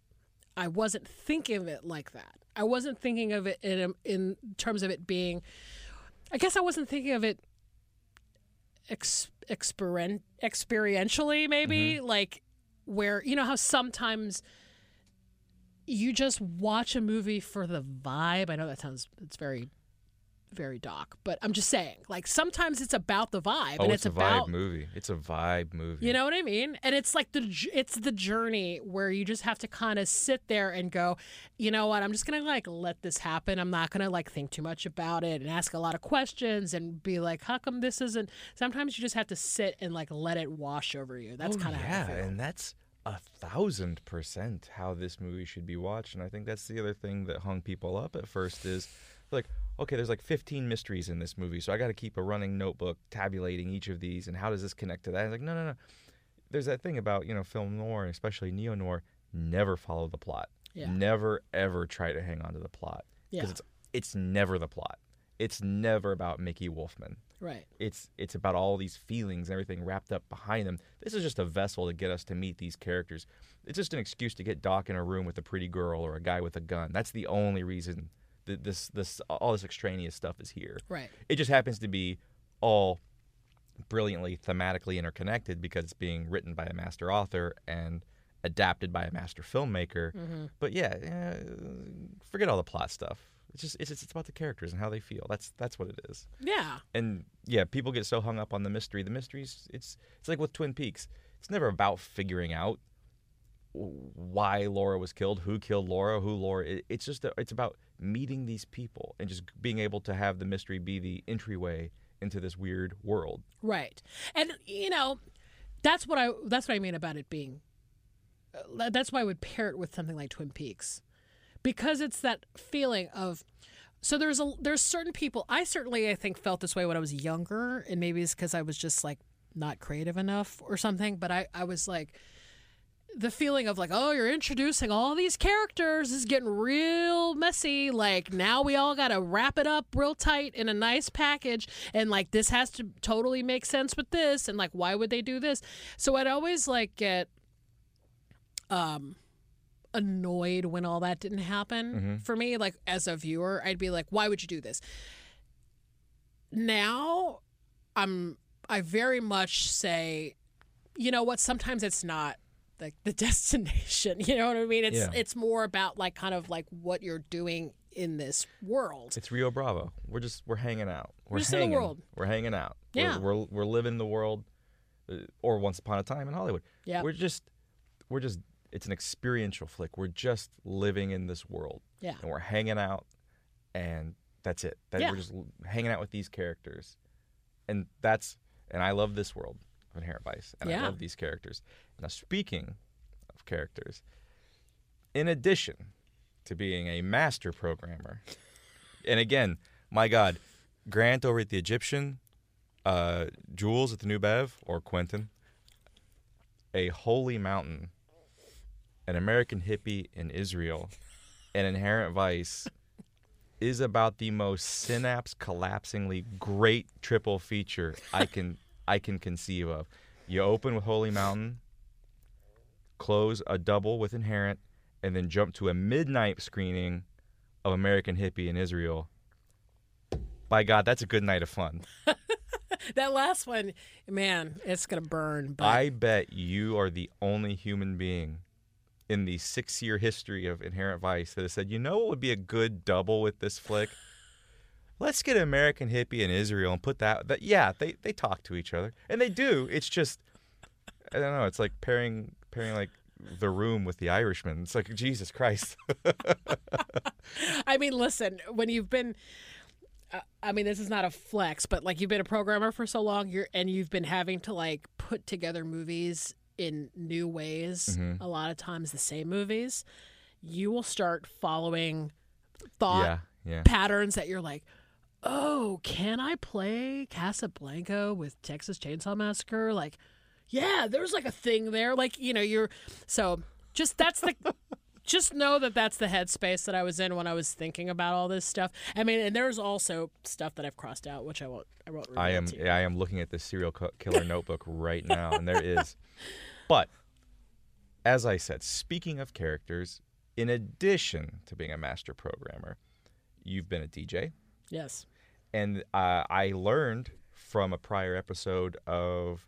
i wasn't thinking of it like that. I wasn't thinking of it in in terms of it being i guess i wasn't thinking of it ex, experien, experientially maybe mm-hmm. like where you know how sometimes you just watch a movie for the vibe. I know that sounds it's very very doc, but I'm just saying like sometimes it's about the vibe oh and it's, it's, a about vibe movie it's a vibe movie you know what I mean? And it's like the it's the journey where you just have to kind of sit there and go, you know what? I'm just going to like let this happen. I'm not going to like think too much about it and ask a lot of questions and be like, how come this isn't Sometimes you just have to sit and like let it wash over you. That's oh, kind of yeah how I feel. and that's a thousand percent how this movie should be watched and i think that's the other thing that hung people up at first is like okay there's like 15 mysteries in this movie so i got to keep a running notebook tabulating each of these and how does this connect to that like no no no there's that thing about you know film noir and especially neo noir never follow the plot Yeah. never ever try to hang on to the plot because Yeah. it's it's never the plot it's never about mickey wolfmann right. it's it's about all these feelings and everything wrapped up behind them. This is just a vessel to get us to meet these characters. It's just an excuse to get Doc in a room with a pretty girl or a guy with a gun. That's the only reason that this this all this extraneous stuff is here. Right. It just happens to be all brilliantly thematically interconnected because it's being written by a master author and adapted by a master filmmaker. But yeah, eh, forget all the plot stuff. It's just it's, it's about the characters and how they feel. That's that's what it is Yeah. and yeah, people get so hung up on the mystery. The mysteries, it's it's like with Twin Peaks. It's never about figuring out why Laura was killed, who killed Laura, who Laura. It, it's just a, it's about meeting these people and just being able to have the mystery be the entryway into this weird world. Right. And you know, that's what I that's what I mean about it being uh, that's why I would pair it with something like Twin Peaks. Because it's that feeling of so there's a there's certain people I certainly I think felt this way when I was younger and maybe it's cuz I was just like not creative enough or something, but I I was like the feeling of like, oh, you're introducing all these characters this is getting real messy. Like now we all got to wrap it up real tight in a nice package, and like this has to totally make sense with this, and like why would they do this? So I'd always like get um annoyed when all that didn't happen for me. Like as a viewer, I'd be like, why would you do this? Now I'm I very much say, you know what? Sometimes it's not like the destination. You know what I mean? It's Yeah. it's more about like kind of like what you're doing in this world. It's Rio Bravo. We're just we're hanging out. We're just in the hanging. world. We're hanging out. We're- Yeah. We're, we're living the world, uh, or once upon a time in Hollywood. Yeah. We're just we're just it's an experiential flick. We're just living in this world. Yeah. And we're hanging out, and that's it. That Yeah. we're just hanging out with these characters, and that's and I love this world of Inherent Vice, and I love these characters. Now, speaking of characters, in addition to being a master programmer, and again, my God, Grant over at the Egyptian, uh, Jules at the New Bev, or Quentin, a holy mountain, an American hippie in Israel, and Inherent Vice is about the most synapse collapsingly great triple feature I can I can conceive of. You open with Holy Mountain, close a double with Inherent, and then jump to a midnight screening of American Hippie in Israel. By God, that's a good night of fun. That last one, man, it's gonna burn. But I bet you are the only human being in the six year history of Inherent Vice that has said, you know what would be a good double with this flick? Let's get American Hippie in Israel and put that, that yeah, they, they talk to each other. And they do. It's just I don't know, it's like pairing pairing like the room with the Irishman. It's like Jesus Christ. I mean, listen, when you've been uh, I mean, this is not a flex, but like you've been a programmer for so long, you're and you've been having to like put together movies in new ways. Mm-hmm. A lot of times, the same movies. You will start following thought yeah, yeah. patterns that you're like, oh, can I play Casablanca with Texas Chainsaw Massacre? Like, yeah, there's like a thing there. Like, you know, you're so just that's the. Just know that that's the headspace that I was in when I was thinking about all this stuff. I mean, and there's also stuff that I've crossed out, which I won't. I won't. I am. I am looking at the serial killer notebook right now, and there is. But as I said, speaking of characters, in addition to being a master programmer, you've been a DJ, Yes. And uh, I learned from a prior episode of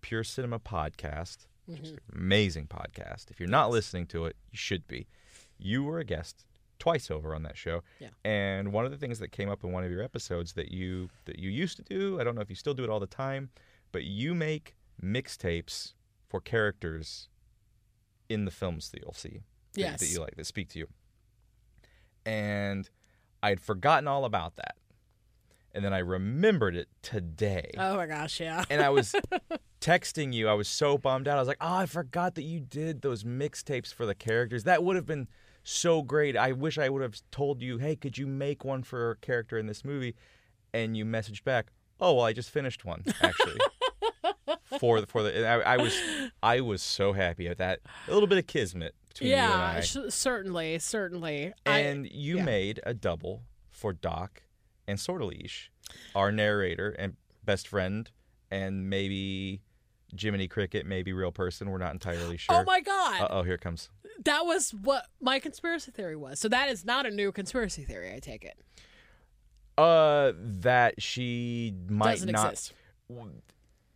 Pure Cinema Podcast, an amazing podcast. If you're not listening to it, you should be. You were a guest twice over on that show, Yeah. and one of the things that came up in one of your episodes that you that you used to do, I don't know if you still do it all the time, but you make mixtapes for characters in the films that you'll see that, Yes. that you like that speak to you. And I'd forgotten all about that. And then I remembered it today. Oh my gosh, yeah. and I was texting you. I was so bummed out. I was like, "Oh, I forgot that you did those mixtapes for the characters. That would have been so great. I wish I would have told you, "Hey, could you make one for a character in this movie?" And you messaged back, "Oh, well, I just finished one actually." for the for the I, I was I was so happy at that. A little bit of kismet between you and yeah, I. sh- certainly, certainly. And you yeah. made a double for Doc and Sortilege, our narrator and best friend, and maybe Jiminy Cricket, maybe real person. We're not entirely sure. oh my god, oh, here it comes. that was what my conspiracy theory was. So that is not a new conspiracy theory. I take it Uh, that she might doesn't not. exist.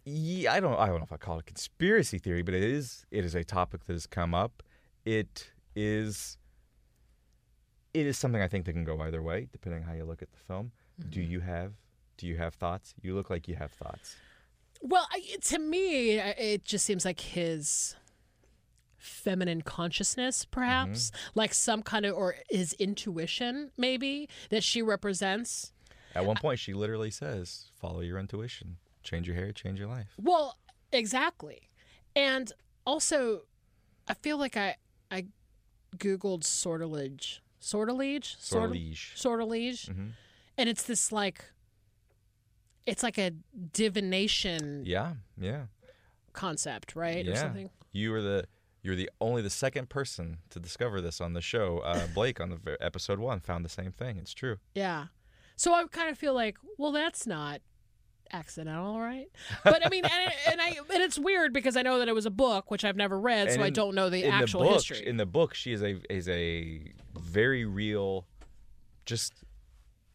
Yeah, I don't. I don't know if I call it a conspiracy theory, but it is. It is a topic that has come up. It is. It is something I think that can go either way, depending on how you look at the film. Mm-hmm. Do you have? Do you have thoughts? You look like you have thoughts. Well, I, to me, it just seems like his feminine consciousness, perhaps, like some kind of, or his intuition, maybe that she represents. At one point, she literally says, "Follow your intuition. Change your hair, change your life." Well, exactly, and also, I feel like I I googled sortilege, sortilege, Sortilege. sortilege, Mhm. And it's this like. It's like a divination Yeah, yeah, concept, right, or yeah. something. You were the You're the only the second person to discover this on the show. Uh, Blake on the episode one found the same thing. It's true. Yeah. So I kind of feel like, well, that's not accidental, right? But I mean, and, and I and it's weird because I know that it was a book, which I've never read, And so I don't know the actual the book, history. In the book, she is a is a very real, just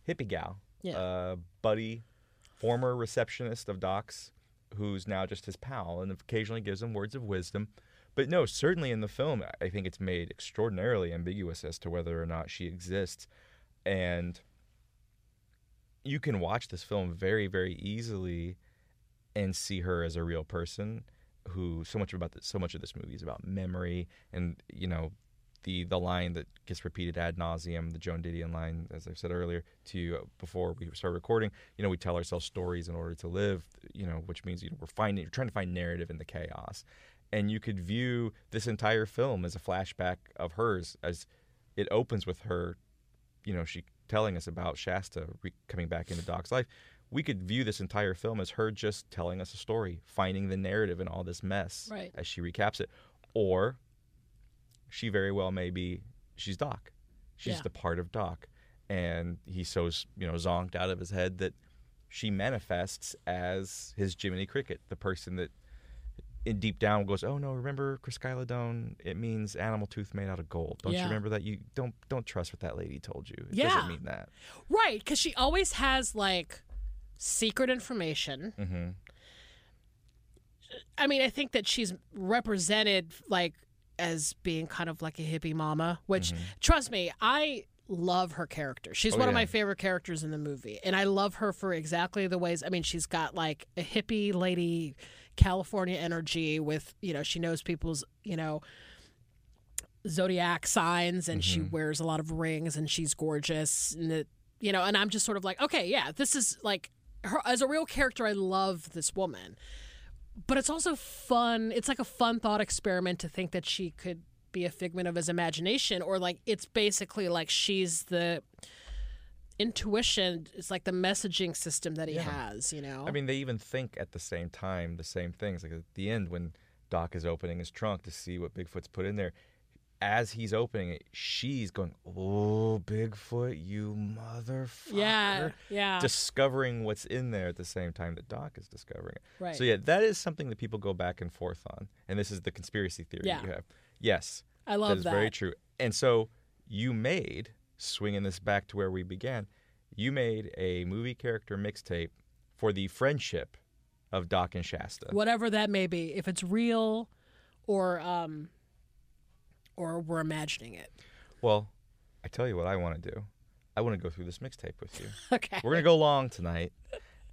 hippie gal. Yeah. Uh, buddy, former receptionist of Doc's, who's now just his pal, and occasionally gives him words of wisdom. But no, certainly in the film, I think it's made extraordinarily ambiguous as to whether or not she exists, and you can watch this film very, very easily and see her as a real person who so much about this, so much of this movie is about memory and you know the the line that gets repeated ad nauseum, the Joan Didion line, as I said earlier to you uh, before we start recording. You know, we tell ourselves stories in order to live. You know, which means you know, we're finding, we're trying to find narrative in the chaos, and you could view this entire film as a flashback of hers, as it opens with her you know, she telling us about Shasta re- coming back into Doc's life. We could view this entire film as her just telling us a story, finding the narrative in all this mess Right. as she recaps it. Or she very well may be she's Doc. She's Yeah. the part of Doc. And he's so you know zonked out of his head that she manifests as his Jiminy Cricket, the person that in deep down goes, "Oh no, remember Chryskylodon? It means animal tooth made out of gold. Don't Yeah. you remember that? You don't don't trust what that lady told you. It Yeah. doesn't mean that." right, because she always has like secret information. hmm I mean, I think that she's represented like as being kind of like a hippie mama, which trust me, I love her character. She's Mm-hmm. Oh, one of my favorite characters in the movie. And I love her for exactly the ways I mean, she's got like a hippie lady California energy with, you know, she knows people's, you know, zodiac signs and she Mm-hmm. wears a lot of rings and she's gorgeous and it, you know, and I'm just sort of like, okay, yeah, this is like her as a real character I love this woman but it's also fun. It's like a fun thought experiment to think that she could be a figment of his imagination, or like it's basically like she's the intuition. It's like the messaging system that he has. You know. I mean, they even think at the same time the same things. Like at the end, when Doc is opening his trunk to see what Bigfoot's put in there, as he's opening it, she's going, "Oh, Bigfoot, you motherfucker!" yeah, yeah, discovering what's in there at the same time that Doc is discovering it. Right. So yeah, that is something that people go back and forth on, and this is the conspiracy theory Yeah. you have. Yes, I love that. that is that. very true. And so you made swinging this back to where we began. You made a movie character mixtape for the friendship of Doc and Shasta. Whatever that may be, if it's real, or um, or we're imagining it. Well, I tell you what I want to do. I want to go through this mixtape with you. Okay. We're gonna go long tonight,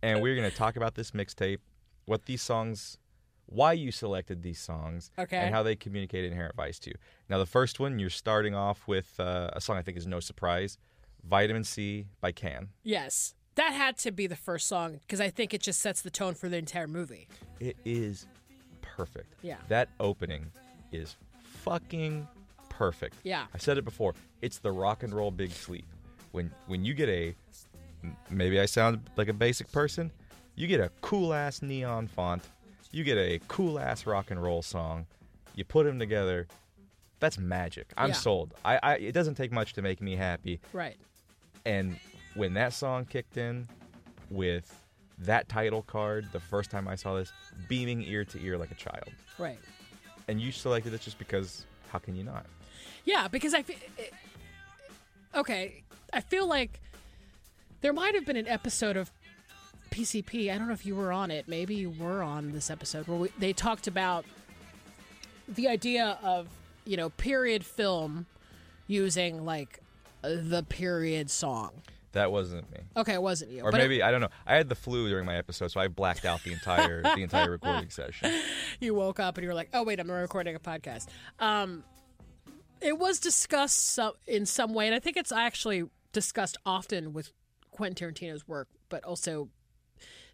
and we're gonna talk about this mixtape, what these songs, why you selected these songs, Okay. and how they communicate inherent vice to you. Now, the first one, you're starting off with uh, a song I think is no surprise, "Vitamin C" by Can. Yes, that had to be the first song because I think it just sets the tone for the entire movie. It is perfect. Yeah. That opening is fucking perfect. Yeah. I said it before. It's the rock and roll big sleep. When when you get a maybe I sound like a basic person, you get a cool ass neon font, you get a cool ass rock and roll song, you put them together. That's magic. I'm Yeah. sold. I, I it doesn't take much to make me happy. Right. And when that song kicked in with that title card, the first time I saw this, beaming ear to ear like a child. Right. And you selected it just because how can you not? Yeah, because I feel. Okay, I feel like there might have been an episode of PCP. I don't know if you were on it. Maybe you were on this episode where we, they talked about the idea of you know period film using like the period song. That wasn't me. Okay, it wasn't you, Or but it- maybe I don't know. I had the flu during my episode, so I blacked out the entire the entire recording session. you woke up and you were like, "Oh wait, I'm recording a podcast." Um, it was discussed some, in some way, and I think it's actually discussed often with Quentin Tarantino's work, but also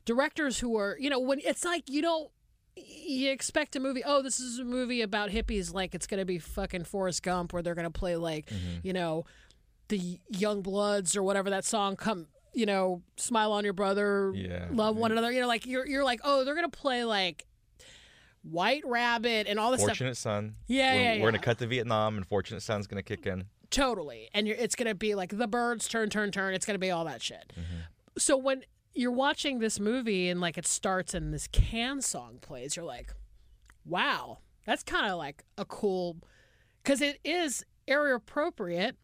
directors who are, you know, when it's like you don't. You expect a movie. Oh, this is a movie about hippies. Like it's gonna be fucking Forrest Gump, where they're gonna play like, you know, the Youngbloods or whatever that song. Come, you know, smile on your brother. Yeah. love one another. You know, like you're you're like, oh, they're gonna play like White Rabbit and all this stuff. Fortunate Son. Yeah, we're, yeah, We're gonna cut to Vietnam, and Fortunate Son's gonna kick in. Totally. And you're, it's going to be like the Byrds turn, turn, turn. It's going to be all that shit. Mm-hmm. So when you're watching this movie and like it starts and this can song plays, you're like, wow, that's kind of like a cool, because it is area appropriate.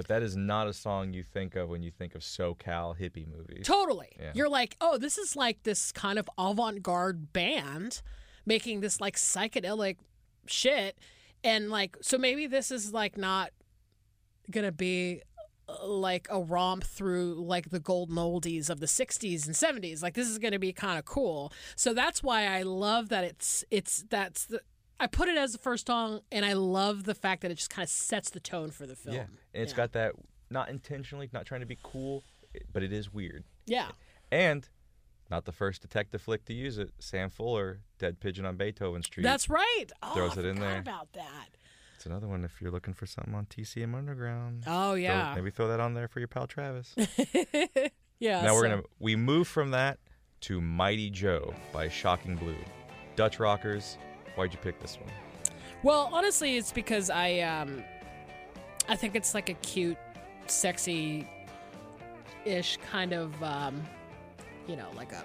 But that is not a song you think of when you think of SoCal hippie movies. Totally. Yeah. You're like, oh, this is like this kind of avant garde band making this like psychedelic shit. And like, so maybe this is like not going to be uh, like a romp through like the golden oldies of the 60s and 70s. Like, this is going to be kind of cool. So that's why I love that it's, it's, that's the, I put it as the first song, and I love the fact that it just kind of sets the tone for the film. Yeah, and it's Yeah. got that not intentionally, not trying to be cool, but it is weird. Yeah. And not the first detective flick to use it. Sam Fuller, Dead Pigeon on Beethoven Street. That's right. Oh, Throws I it in there. about that. It's another one if you're looking for something on TCM Underground. Oh Throw- yeah, maybe throw that on there for your pal Travis. yeah. now we're gonna we move from that to Mighty Joe by Shocking Blue. Dutch Rockers. Why'd you pick this one? Well, honestly, it's because I um, I think it's like a cute, sexy, ish kind of um, you know, like a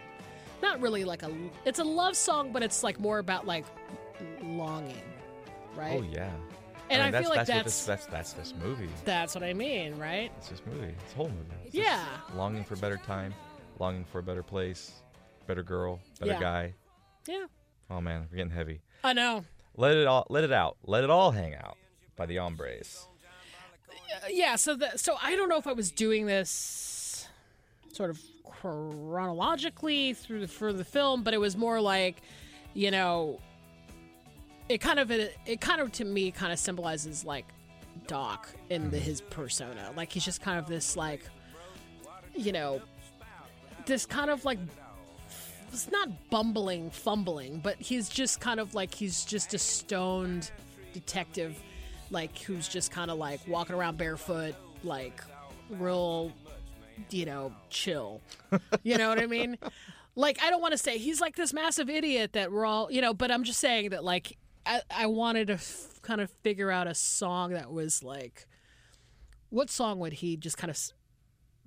not really like a it's a love song, but it's like more about like longing, right? Oh yeah. And I, mean, that's, feel like that's, that's this, that's that's this movie. that's what I mean, right? It's this movie. It's a whole movie. It's Yeah. longing for a better time, longing for a better place, better girl, better Yeah. guy. Yeah, Oh man, we're getting heavy. I know. Let it all let it out. Let it all hang out by the Hombres. Yeah so the so i don't know if i was doing this sort of chronologically through the, for the film but it was more like you know it kind of it, it kind of to me kind of symbolizes like doc in the, his persona like he's just kind of this like you know this kind of like it's not bumbling fumbling but he's just kind of like he's just a stoned detective like who's just kind of like walking around barefoot like real you know chill. You know what i mean? Like i don't want to say he's like this massive idiot that we're all you know but i'm just saying that like i, I wanted to f- kind of figure out a song that was like what song would he just kind of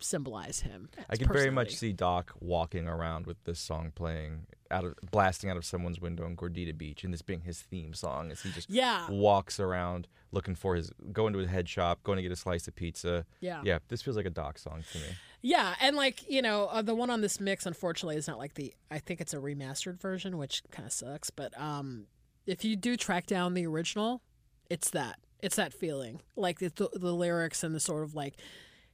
symbolize him I can very much see Doc walking around with this song playing out of blasting out of someone's window in Gordita Beach and this being his theme song as he just Yeah. walks around looking for his going to his head shop, going to get a slice of pizza. Yeah. Yeah, this feels like a Doc song to me. Yeah, and like you know, uh, the one on this mix, unfortunately, is not like the. I think it's a remastered version, which kind of sucks. But um, if you do track down the original, it's that. It's that feeling, like the, the lyrics and the sort of like,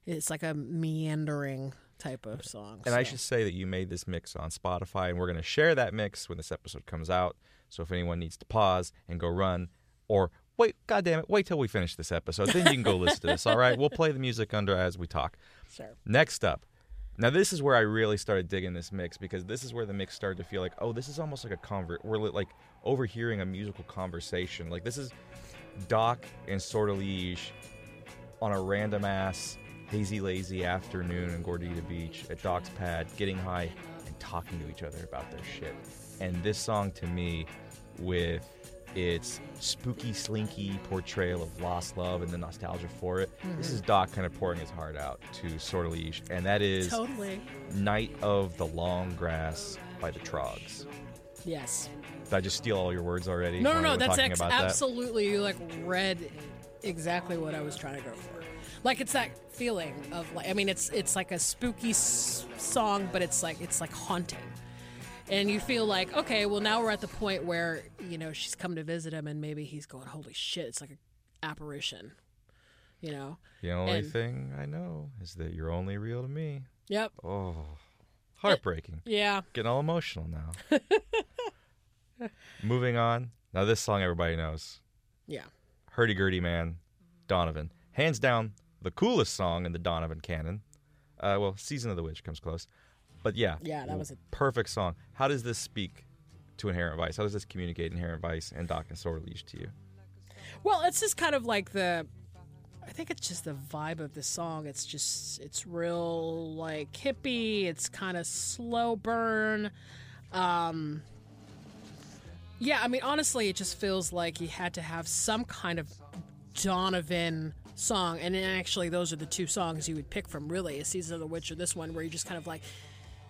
it's like a meandering type of song. And I should say that you made this mix on Spotify, and we're going to share that mix when this episode comes out. So if anyone needs to pause and go run, or wait, goddamn it, wait till we finish this episode, then you can go listen to this. All right, we'll play the music under as we talk. Sure. Next up, now this is where I really started digging this mix because this is where the mix started to feel like, oh, this is almost like a convert. We're li- like overhearing a musical conversation. Like this is Doc and Sortilege on a random ass hazy lazy afternoon in Gordita Beach at Doc's pad, getting high and talking to each other about their shit. And this song to me, with its spooky, slinky portrayal of lost love and the nostalgia for it, this mm-hmm. is Doc kind of pouring his heart out to Sortilege, and that is Totally. Night of the Long Grass by the Troggs. Yes. Did I just steal all your words already? No, no, no. That's ex- that? absolutely you like read exactly what I was trying to go for. Like it's that feeling of like I mean it's it's like a spooky s- song, but it's like it's like haunting, and you feel like okay, well now we're at the point where you know she's come to visit him, and maybe he's going, holy shit, it's like an apparition, you know? The only and- thing I know is that you're only real to me. Yep. Oh, heartbreaking. Yeah. Getting all emotional now. Moving on. Now, this song everybody knows. Yeah. Hurdy Gurdy Man, Donovan. Hands down, the coolest song in the Donovan canon. Uh, well, Season of the Witch comes close. But yeah. Yeah, that was a- perfect song. How does this speak to Inherent Vice? How does this communicate Inherent Vice and Doc and Sortilege to you? Well, it's just kind of like the. I think it's just the vibe of the song. It's just it's real like hippie. It's kind of slow burn. Um, Yeah, I mean, honestly, it just feels like he had to have some kind of Donovan song, and then actually, those are the two songs you would pick from. Really, a Season of the Witch or this one, where you just kind of like,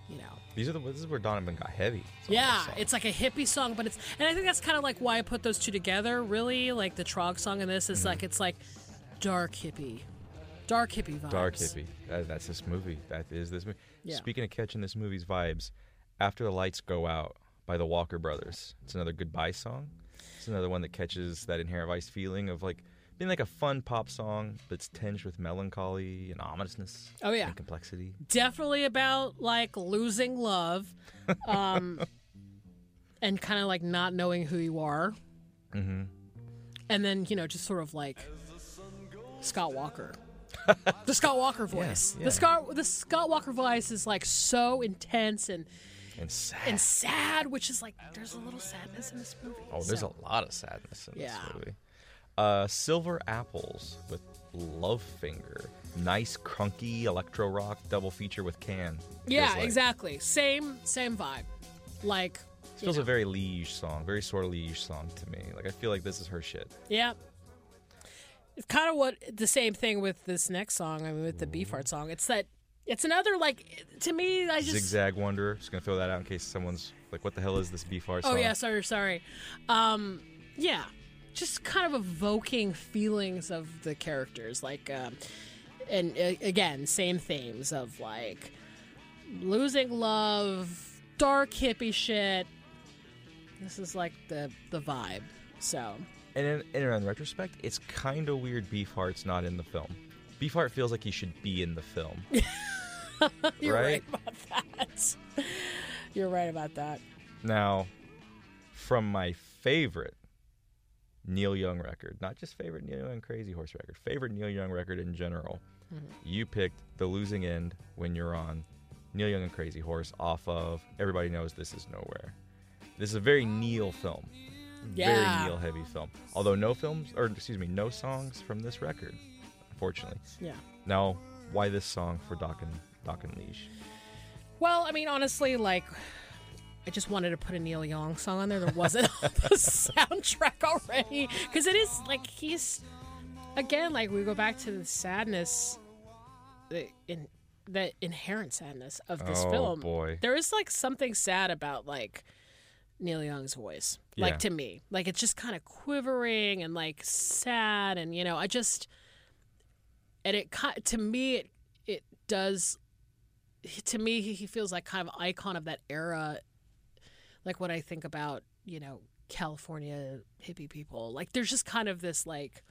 you know, These are the this is where Donovan got heavy. Yeah, it's like a hippie song, but it's, and I think that's kind of like why I put those two together. Really, like the Trogg song and this is Mm-hmm. like it's like dark hippie, dark hippie vibes. dark hippie. That, that's this movie. That is this movie. Yeah. Speaking of catching this movie's vibes, after the lights go out by the Walker Brothers. It's another goodbye song. It's another one that catches that inherent vice feeling of like being like a fun pop song that's tinged with melancholy and ominousness. Oh, yeah. and complexity. definitely about like losing love um and kind of like not knowing who you are Mm-hmm. and then you know just sort of like scott walker the scott walker voice yeah. the scott the scott walker voice is like so intense and And sad. and sad which is like there's a little sadness in this movie oh, there's so. a lot of sadness in Yeah. this movie. Uh, Silver Apples with Love Finger. Nice, crunky electro rock double feature with Can. yeah like. exactly same same vibe like It feels know. a very Liege song, very sort of Liege song to me. Like I feel like this is her shit. Yeah. It's kind of what the same thing with this next song. I mean, with the Beefheart song, it's that it's another like to me. I just Zigzag Wonder. Just gonna throw that out in case someone's like, "What the hell is this Beefheart song? oh yeah, sorry, sorry. Um, yeah, just kind of evoking feelings of the characters, like, um, and uh, again, same themes of like losing love, dark hippie shit. This is like the the vibe. So And in, and in retrospect, it's kind of weird. Beefheart's not in the film. Beefheart feels like he should be in the film. you're right, Right? about that. You're right about that. now, from my favorite Neil Young record, not just favorite Neil Young and Crazy Horse record, favorite Neil Young record in general, Mm-hmm. you picked "The Losing End" when you're on Neil Young and Crazy Horse off of Everybody Knows This Is Nowhere. This is a very Neil film. Yeah. Very Neil heavy film. Although no films, or excuse me, no songs from this record, unfortunately. Yeah. Now, why this song for Doc and, Doc and Leash? Well, I mean, honestly, like, I just wanted to put a Neil Young song on there. There wasn't on the soundtrack already. Because it is, like, he's, again, like, we go back to the sadness, the, in, the inherent sadness of this Oh, film. boy. There is, like, something sad about, like, Neil Young's voice. Yeah. Like, to me. Like, it's just kind of quivering and, like, sad. And, you know, I just, and it, to me, it, it does to me he feels like kind of icon of that era like when i think about you know california hippie people like there's just kind of this like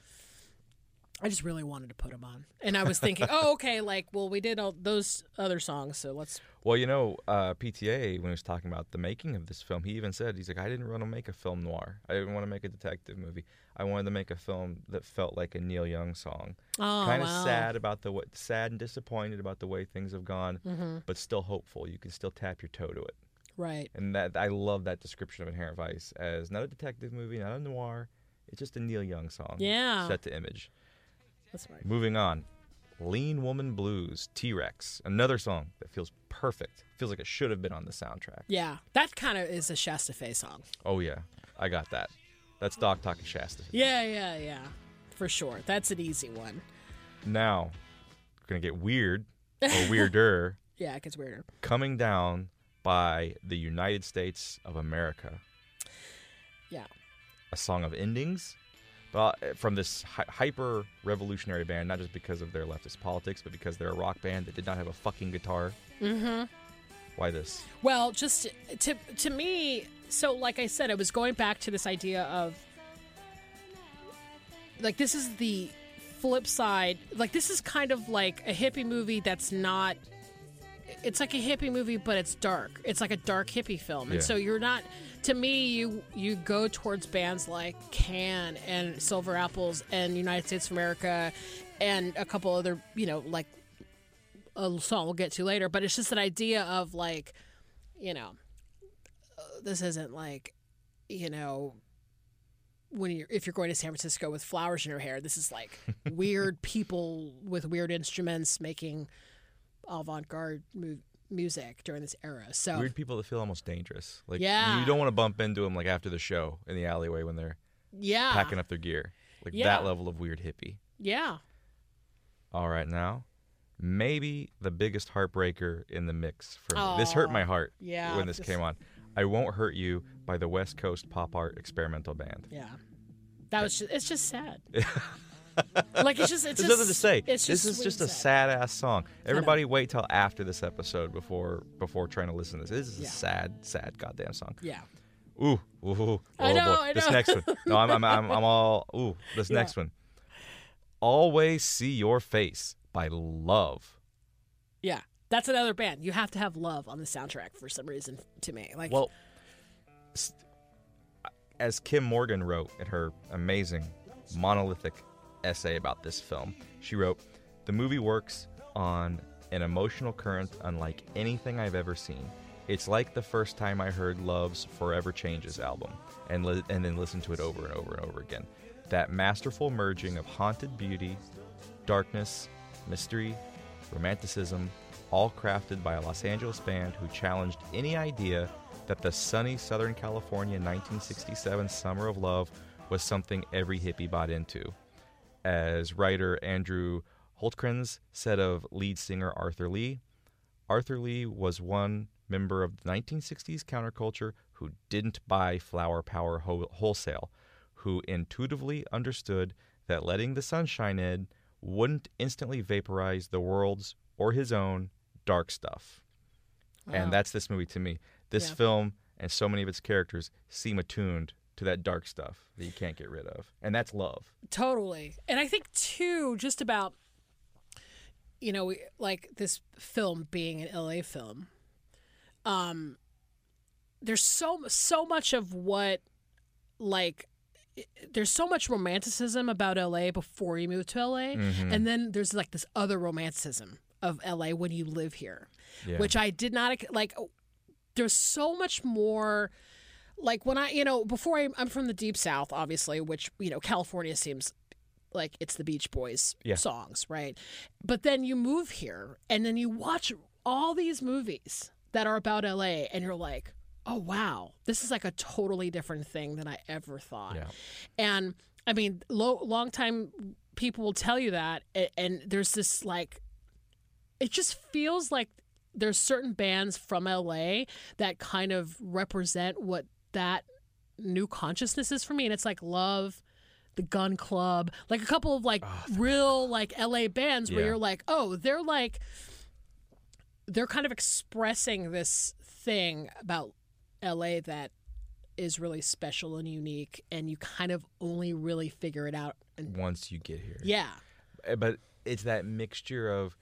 i just really wanted to put him on and i was thinking oh okay like well we did all those other songs so let's Well, you know, uh, PTA, when he was talking about the making of this film, he even said, he's like, I didn't want to make a film noir. I didn't want to make a detective movie. I wanted to make a film that felt like a Neil Young song. oh kind of wow. sad about the way, sad and disappointed about the way things have gone, Mm-hmm. but still hopeful. You can still tap your toe to it. Right And that I love that description of Inherent Vice as not a detective movie, not a noir. It's just a Neil Young song. Yeah. Set to image. that's right Moving on. Lean Woman Blues, T Rex. Another song that feels perfect. Feels like it should have been on the soundtrack. yeah that kind of is a shasta Fay song Oh, yeah. I got that. That's Doc talking Shasta. yeah yeah yeah for sure that's an easy one Now, we're going to get weird or weirder. yeah it gets weirder coming down by the United States of America. yeah A song of endings. But uh, from this hy- hyper revolutionary band, not just because of their leftist politics, but because they're a rock band that did not have a fucking guitar. mm-hmm Why this? Well, just to to me, so like I said, I was going back to this idea of like this is the flip side. Like this is kind of like a hippie movie that's not. It's like a hippie movie, but it's dark. It's like a dark hippie film, and Yeah. so you're not. To me, you you go towards bands like Can and Silver Apples and United States of America, and a couple other, you know, like a song we'll get to later. But it's just an idea of like, you know, uh, this isn't like, you know, when you're if you're going to San Francisco with flowers in your hair. This is like weird people with weird instruments making avant-garde mu- music during this era. So Weird people that feel almost dangerous. Like Yeah. you don't want to bump into them like after the show in the alleyway when they're yeah, packing up their gear. Like Yeah. that level of weird hippie. yeah, All right, now maybe the biggest heartbreaker in the mix for me. This hurt my heart yeah, when this this- came on. I won't hurt you by the West Coast pop art experimental band. yeah. That was just, it's just sad. like it's just it's There's just, nothing to say. It's this is just a sad ass song. Everybody wait till after this episode before before trying to listen to this. This is Yeah. a sad, sad goddamn song. Yeah. Ooh, ooh, ooh. I oh know, boy. I This next one. No, I'm, I'm, I'm, I'm all. Ooh, this Yeah. next one. Always see your face by Love. Yeah. That's another band. You have to have love on the soundtrack for some reason to me. Like Well, as Kim Morgan wrote in her amazing monolithic essay about this film, she wrote, "The movie works on an emotional current unlike anything I've ever seen. It's like the first time I heard Love's Forever Changes album, and li- and then listened to it over and over and over again. That masterful merging of haunted beauty, darkness, mystery, romanticism, all crafted by a Los Angeles band who challenged any idea that the sunny Southern California 1967 summer of love was something every hippie bought into. As writer Andrew Hultkrans said of lead singer Arthur Lee, Arthur Lee was one member of the 1960s counterculture who didn't buy flower power whole- wholesale, who intuitively understood that letting the sunshine in wouldn't instantly vaporize the world's or his own dark stuff. Wow. And that's this movie to me. This Yeah. film and so many of its characters seem attuned to that dark stuff that you can't get rid of. And that's love. Totally. And I think too, just about you know, like this film being an LA film. Um there's so so much of what like there's so much romanticism about LA before you move to LA Mm-hmm. and then there's like this other romanticism of LA when you live here Yeah. which I did not like. There's so much more. Like when I, you know, before I, I'm from the deep south, obviously, which you know, California seems like it's the Beach Boys Yeah. songs, right? But then you move here, and then you watch all these movies that are about LA, and you're like, oh wow, this is like a totally different thing than I ever thought. Yeah. And I mean, lo- long time people will tell you that, a- and there's this like, it just feels like there's certain bands from LA that kind of represent what that new consciousness is for me, and it's like Love, the Gun Club, like a couple of like real like LA bands where you're like, oh, they're like, they're kind of expressing this thing about LA that is really special and unique, and you kind of only really figure it out. And Once you get here. yeah, Uh, but it's that mixture of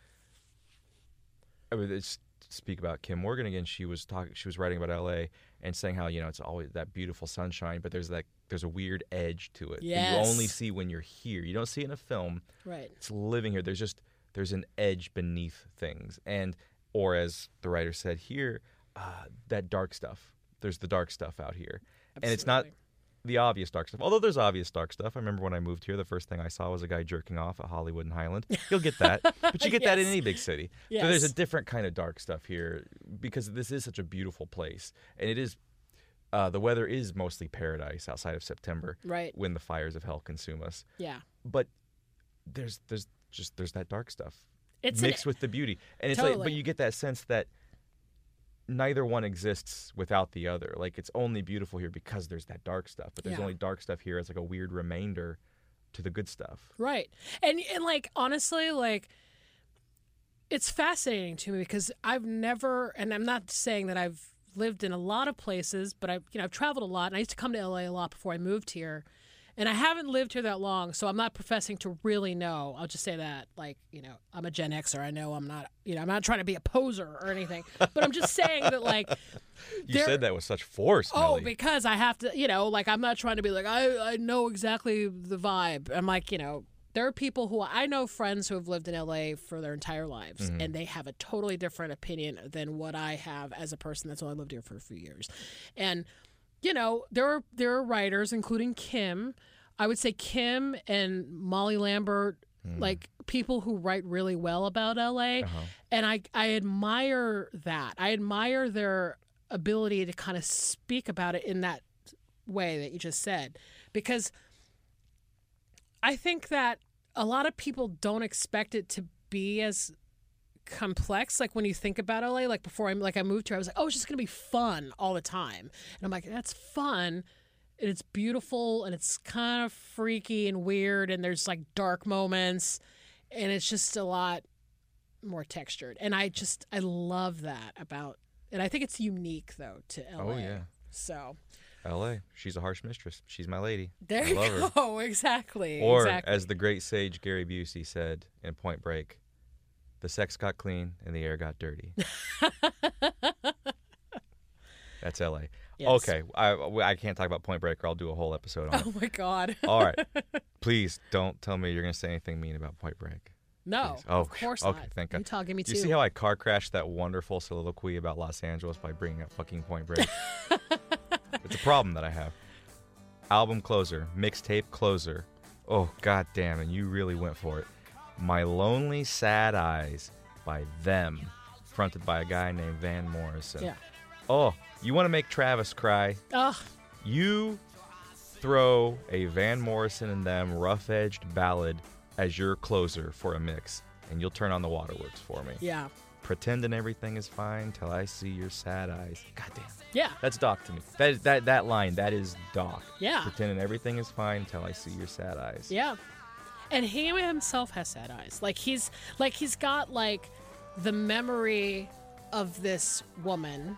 I mean, let's speak about Kim Morgan again. She was talking. She was writing about L.A. and saying how you know it's always that beautiful sunshine, but there's that there's a weird edge to it that you only see when you're here. You don't see it in a film. right. It's living here. There's just there's an edge beneath things, and or as the writer said here, uh, that dark stuff. There's the dark stuff out here, and it's not Absolutely. The obvious dark stuff. Although there's obvious dark stuff. I remember when I moved here, the first thing I saw was a guy jerking off at Hollywood and Highland. You'll get that, but you get that in any big city. So there's a different kind of dark stuff here because this is such a beautiful place, and it is. Uh, the weather is mostly paradise outside of September, Right. when the fires of hell consume us. Yeah. But there's there's just there's that dark stuff It's an- mixed with the beauty, and it's like, but you get that sense that neither one exists without the other. Like it's only beautiful here because there's that dark stuff, but there's Yeah. only dark stuff here as like a weird remainder to the good stuff. Right. And and like honestly, like it's fascinating to me because I've never and I'm not saying that I've lived in a lot of places, but I've you know, I've traveled a lot and I used to come to LA a lot before I moved here. And I haven't lived here that long, so I'm not professing to really know. I'll just say that, like, you know, I'm a Gen Xer. I know I'm not, you know, I'm not trying to be a poser or anything, but I'm just saying that, like, You said that with such force. Oh, Millie. because I have to, you know, like I'm not trying to be like I I know exactly the vibe. I'm like, you know, there are people who I know friends who have lived in LA for their entire lives Mm-hmm. and they have a totally different opinion than what I have as a person that's only lived here for a few years. And you know, there are there are writers including Kim. I would say Kim and Molly Lambert like people who write really well about LA. Uh-huh. And I, I admire that. I admire their ability to kind of speak about it in that way that you just said. Because I think that a lot of people don't expect it to be as complex like when you think about LA like before I'm like I moved here I was like oh it's just to be fun all the time and I'm like that's fun and it's beautiful and it's kind of freaky and weird and there's like dark moments and it's just a lot more textured and I just I love that about and I think it's unique though to LA Oh, yeah. so L.A. She's a harsh mistress. She's my lady. there I you her. go exactly Or, exactly. as the great sage Gary Busey said in Point Break, the sex got clean and the air got dirty. That's L.A. Yes. Okay, I, I can't talk about Point Break or I'll do a whole episode on oh it. oh my god All right. Please don't tell me you're going to say anything mean about Point Break. no Please. Oh, of course okay, not thank you God. talking me too you see how I car crashed that wonderful soliloquy about Los Angeles by bringing up fucking Point Break? it's a problem that I have. Album closer, mixtape closer. Oh god damn, and you really went for it. My Lonely Sad Eyes by them, fronted by a guy named Van Morrison. yeah Oh, you want to make Travis cry? Ugh. You throw a Van Morrison and them rough edged ballad as your closer for a mix, and you'll turn on the waterworks for me. yeah Pretending everything is fine till I see your sad eyes. Goddamn. yeah That's Doc to me. That that that line, that is Doc. Yeah. Pretending everything is fine till I see your sad eyes. Yeah. And he himself has sad eyes. Like he's like he's got like the memory of this woman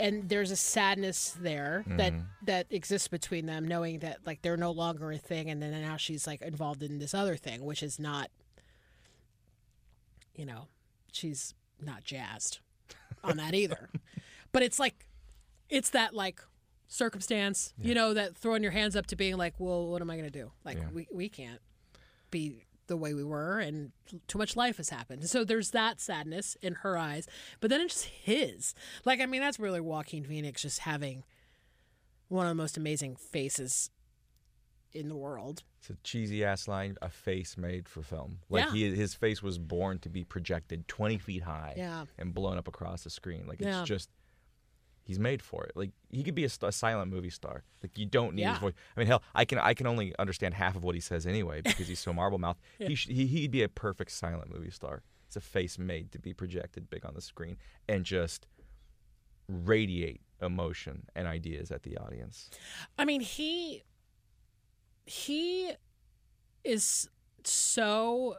and there's a sadness there that Mm-hmm. that exists between them knowing that like they're no longer a thing and then now she's like involved in this other thing which is not you know she's not jazzed on that either but it's like it's that like circumstance you know that throwing your hands up to being like well what am i going to do like Yeah. we, we can't be the way we were and too much life has happened so there's that sadness in her eyes but then it's just his like i mean that's really joaquin phoenix just having one of the most amazing faces in the world It's a cheesy ass line, a face made for film. Like Yeah. he, his face was born to be projected 20 feet high Yeah. and blown up across the screen. Like Yeah. it's just, he's made for it. Like he could be a, a silent movie star. Like you don't need Yeah. his voice. I mean, hell, I can I can only understand half of what he says anyway because he's so marble mouth. He, sh- he he'd be a perfect silent movie star. It's a face made to be projected big on the screen and just radiate emotion and ideas at the audience. I mean, he he is so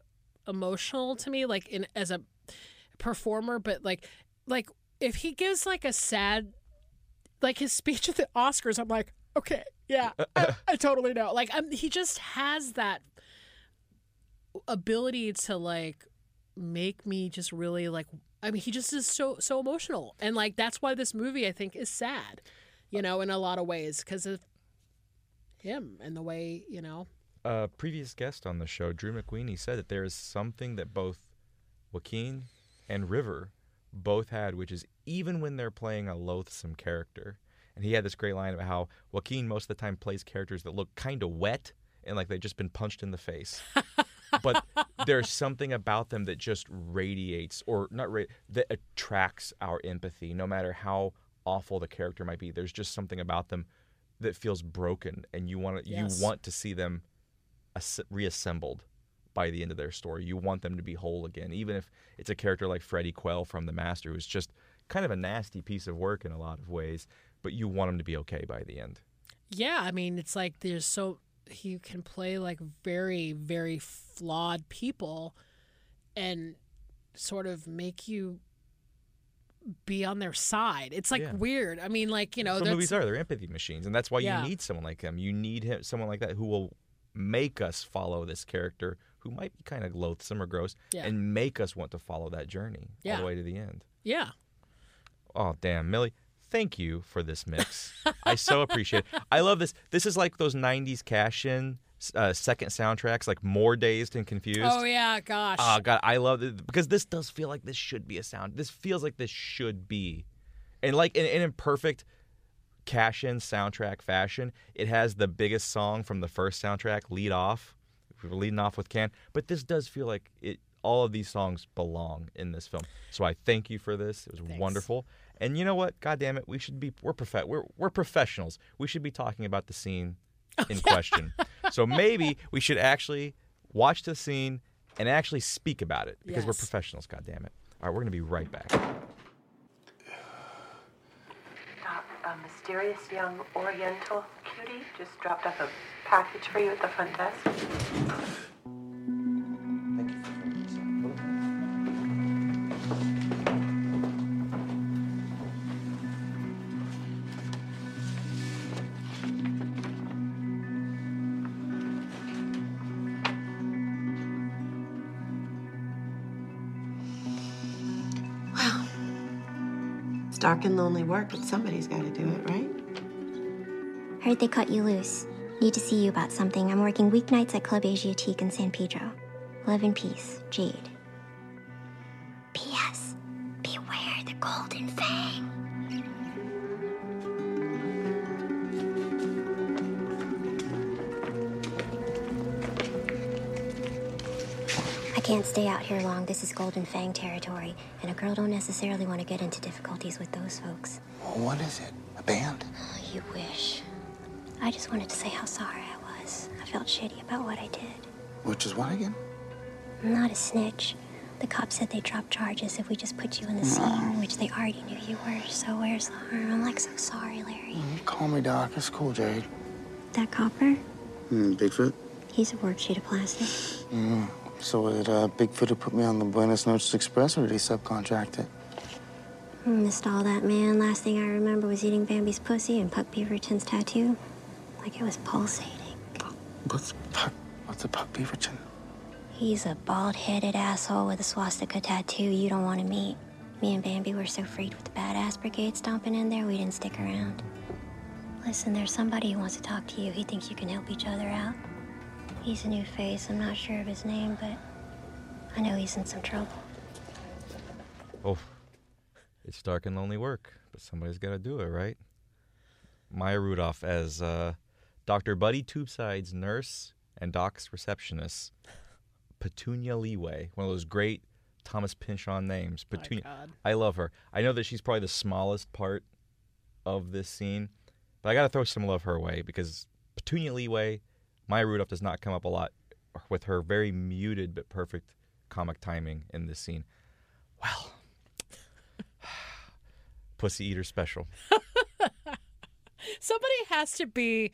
emotional to me, like in as a performer, but like like if he gives like a sad like his speech at the Oscars, I'm like, okay, yeah, I, I totally know. Like um he just has that ability to like make me just really like I mean he just is so so emotional. And like that's why this movie I think is sad you know in a lot of ways because of him and the way you know. A previous guest on the show, Drew McWeeny, he said that there is something that both Joaquin and River both had, which is even when they're playing a loathsome character. And he had this great line about how Joaquin most of the time plays characters that look kind of wet and like they've just been punched in the face. but there's something about them that just radiates, or not that attracts our empathy, no matter how awful the character might be. There's just something about them that feels broken, and you want to Yes. you want to see them as- reassembled by the end of their story. You want them to be whole again, even if it's a character like Freddie Quell from The Master, who's just kind of a nasty piece of work in a lot of ways, but you want him to be okay by the end. yeah I mean it's like there's so he can play like very very flawed people and sort of make you be on their side it's like Yeah. weird I mean like you know that's- movies are. They're empathy machines, and that's why Yeah. you need someone like him. You need him, someone like that who will make us follow this character who might be kind of loathsome or gross, Yeah. and make us want to follow that journey all the way to the end. yeah Oh, damn, Millie. Thank you for this mix. I so appreciate it. I love this. This is like those 90s cash in uh, second soundtracks, like More Dazed and Confused. oh yeah gosh Oh, God, I love it because this does feel like this should be a sound. This feels like this should be. And like in, in a perfect cash in soundtrack fashion, it has the biggest song from the first soundtrack lead off we're leading off with Can, but this does feel like it. All of these songs belong in this film. So I thank you for this. It was Thanks. wonderful. And you know what? God damn it, we should be we're prof- we're we're professionals. We should be talking about the scene oh, in question. So maybe we should actually watch the scene and actually speak about it because we're professionals. God damn it! All right, we're gonna be right back. Doc, mysterious young Oriental cutie just dropped off a package for you at the front desk. Dark and lonely work, but somebody's got to do it, right? Heard they cut you loose. Need to see you about something. I'm working weeknights at Club Asiatique in San Pedro. Love and peace, Jade. Can't stay out here long. This is Golden Fang territory, and a girl don't necessarily want to get into difficulties with those folks. What is it? A band? Oh, you wish. I just wanted to say how sorry I was. I felt shitty about what I did. Which is what again? I'm not a snitch. The cops said they'd drop charges if we just put you in the scene, mm. which they already knew you were. So where's the harm? I'm like so sorry, Larry. Mm, you call me Doc. It's cool, Jade. That copper? Mm, Bigfoot? He's a worksheet of plastic. Mm. So did uh, Bigfoot who put me on the Buenos Noches Express, or did he subcontract it? I missed all that, man. Last thing I remember was eating Bambi's pussy and Puck Beaverton's tattoo. Like it was pulsating. What's Puck? What's a Puck Beaverton? He's a bald-headed asshole with a swastika tattoo you don't want to meet. Me and Bambi were so freaked with the badass brigade stomping in there, we didn't stick around. Listen, there's somebody who wants to talk to you. He thinks you can help each other out. He's a new face. I'm not sure of his name, but I know he's in some trouble. Oh, it's dark and lonely work, but somebody's got to do it, right? Maya Rudolph as uh, Dr. Buddy Tubeside's nurse and Doc's receptionist, Petunia Leeway, one of those great Thomas Pynchon names. Petunia. God. I love her. I know that she's probably the smallest part of this scene, but I got to throw some love her way because Petunia Leeway, Maya Rudolph does not come up a lot with her very muted but perfect comic timing in this scene. Well, Pussy Eater special. Somebody has to be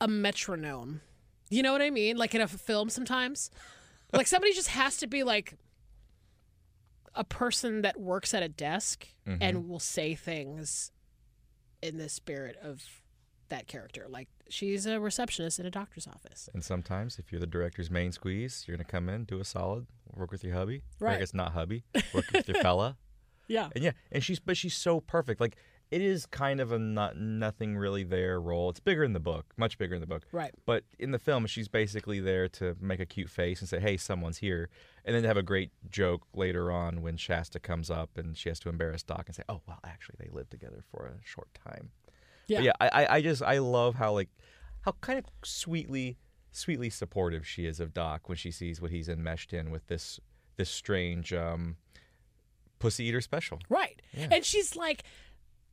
a metronome. You know what I mean? Like in a film sometimes. like somebody just has to be like a person that works at a desk mm-hmm. and will say things in the spirit of that character. Like she's a receptionist in a doctor's office. And sometimes, if you're the director's main squeeze, you're gonna come in, do a solid, work with your hubby. Or I Right. guess not hubby. Work with your fella. Yeah. And yeah, and she's but she's so perfect. Like it is kind of a not nothing really there role. It's bigger in the book, much bigger in the book. Right. But in the film, she's basically there to make a cute face and say, "Hey, someone's here," and then to have a great joke later on when Shasta comes up and she has to embarrass Doc and say, "Oh, well, actually, they lived together for a short time." Yeah. But yeah. I, I, I just I love how like how kind of sweetly sweetly supportive she is of Doc when she sees what he's enmeshed in with this this strange um, pussy eater special. Right. yeah. And she's like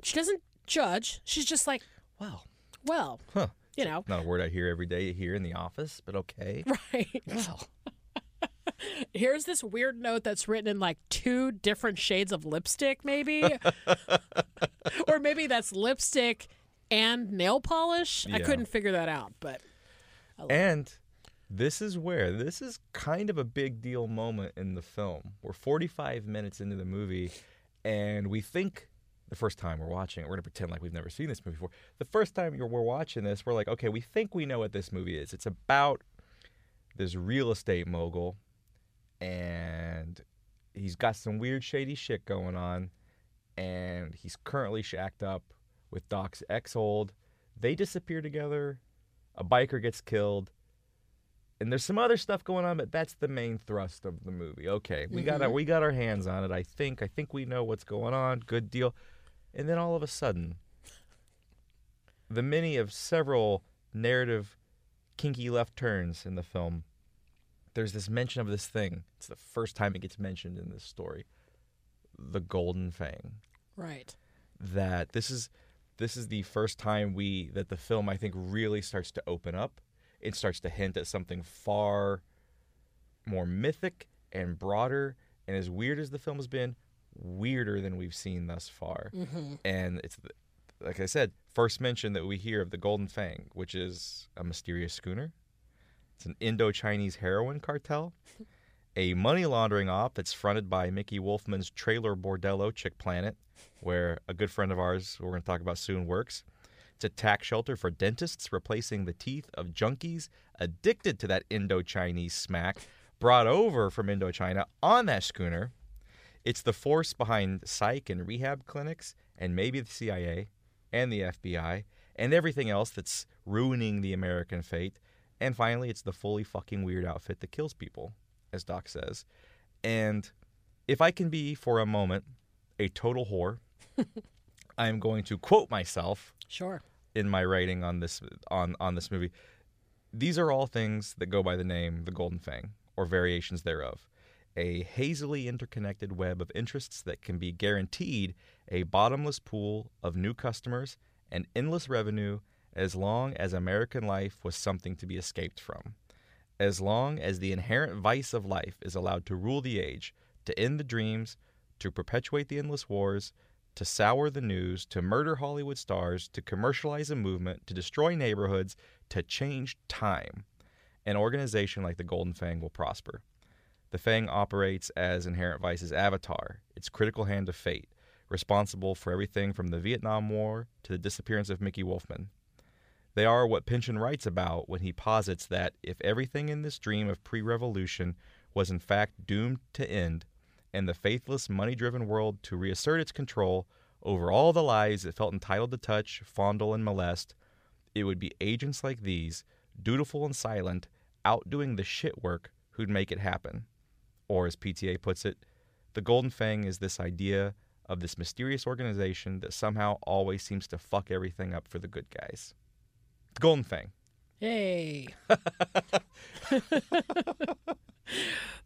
she doesn't judge. She's just like, Wow. well, Huh. you know, Not a word I hear every day here in the office, but okay. right. Well, Here's this weird note that's written in like two different shades of lipstick, maybe. or maybe that's lipstick and nail polish. I couldn't figure that out, but and this is where this is kind of a big deal moment in the film. We're 45 minutes into the movie, and we think the first time we're watching it, we're gonna pretend like we've never seen this movie before. The first time you're, we're watching this, we're like, okay, we think we know what this movie is. It's about this real estate mogul, and he's got some weird, shady shit going on, and he's currently shacked up with Doc's ex hold. They disappear together. A biker gets killed. And there's some other stuff going on, but that's the main thrust of the movie. Okay, we got our, mm-hmm. we got our hands on it. I think I think we know what's going on. Good deal. And then all of a sudden, the many of several narrative kinky left turns in the film, there's this mention of this thing. It's the first time it gets mentioned in this story. The Golden Fang. Right. That this is this is the first time we that the film I think really starts to open up. It starts to hint at something far more mythic and broader and as weird as the film has been, weirder than we've seen thus far. Mm-hmm. And it's like I said, first mention that we hear of the Golden Fang, which is a mysterious schooner. It's an Indo-Chinese heroin cartel, a money laundering op that's fronted by Mickey Wolfmann's trailer bordello Chick Planet, where a good friend of ours, we're going to talk about soon, works. It's a tax shelter for dentists, replacing the teeth of junkies addicted to that Indo-Chinese smack, brought over from Indochina on that schooner. It's the force behind psych and rehab clinics, and maybe the CIA and the FBI, and everything else that's ruining the American fate. And finally, it's the fully fucking weird outfit that kills people, as Doc says. And if I can be for a moment a total whore, I am going to quote myself Sure. in my writing on this on on this movie. These are all things that go by the name the Golden Fang or variations thereof. A hazily interconnected web of interests that can be guaranteed a bottomless pool of new customers and endless revenue as long as American life was something to be escaped from. As long as the inherent vice of life is allowed to rule the age, to end the dreams, to perpetuate the endless wars, to sour the news, to murder Hollywood stars, to commercialize a movement, to destroy neighborhoods, to change time, an organization like the Golden Fang will prosper. The Fang operates as Inherent Vice's avatar, its critical hand of fate, responsible for everything from the Vietnam War to the disappearance of Mickey Wolfmann. They are what Pynchon writes about when he posits that if everything in this dream of pre revolution was in fact doomed to end, and the faithless, money driven world to reassert its control over all the lives it felt entitled to touch, fondle, and molest, it would be agents like these, dutiful and silent, outdoing the shit work who'd make it happen. Or, as PTA puts it, the Golden Fang is this idea of this mysterious organization that somehow always seems to fuck everything up for the good guys. The Golden Fang. Hey.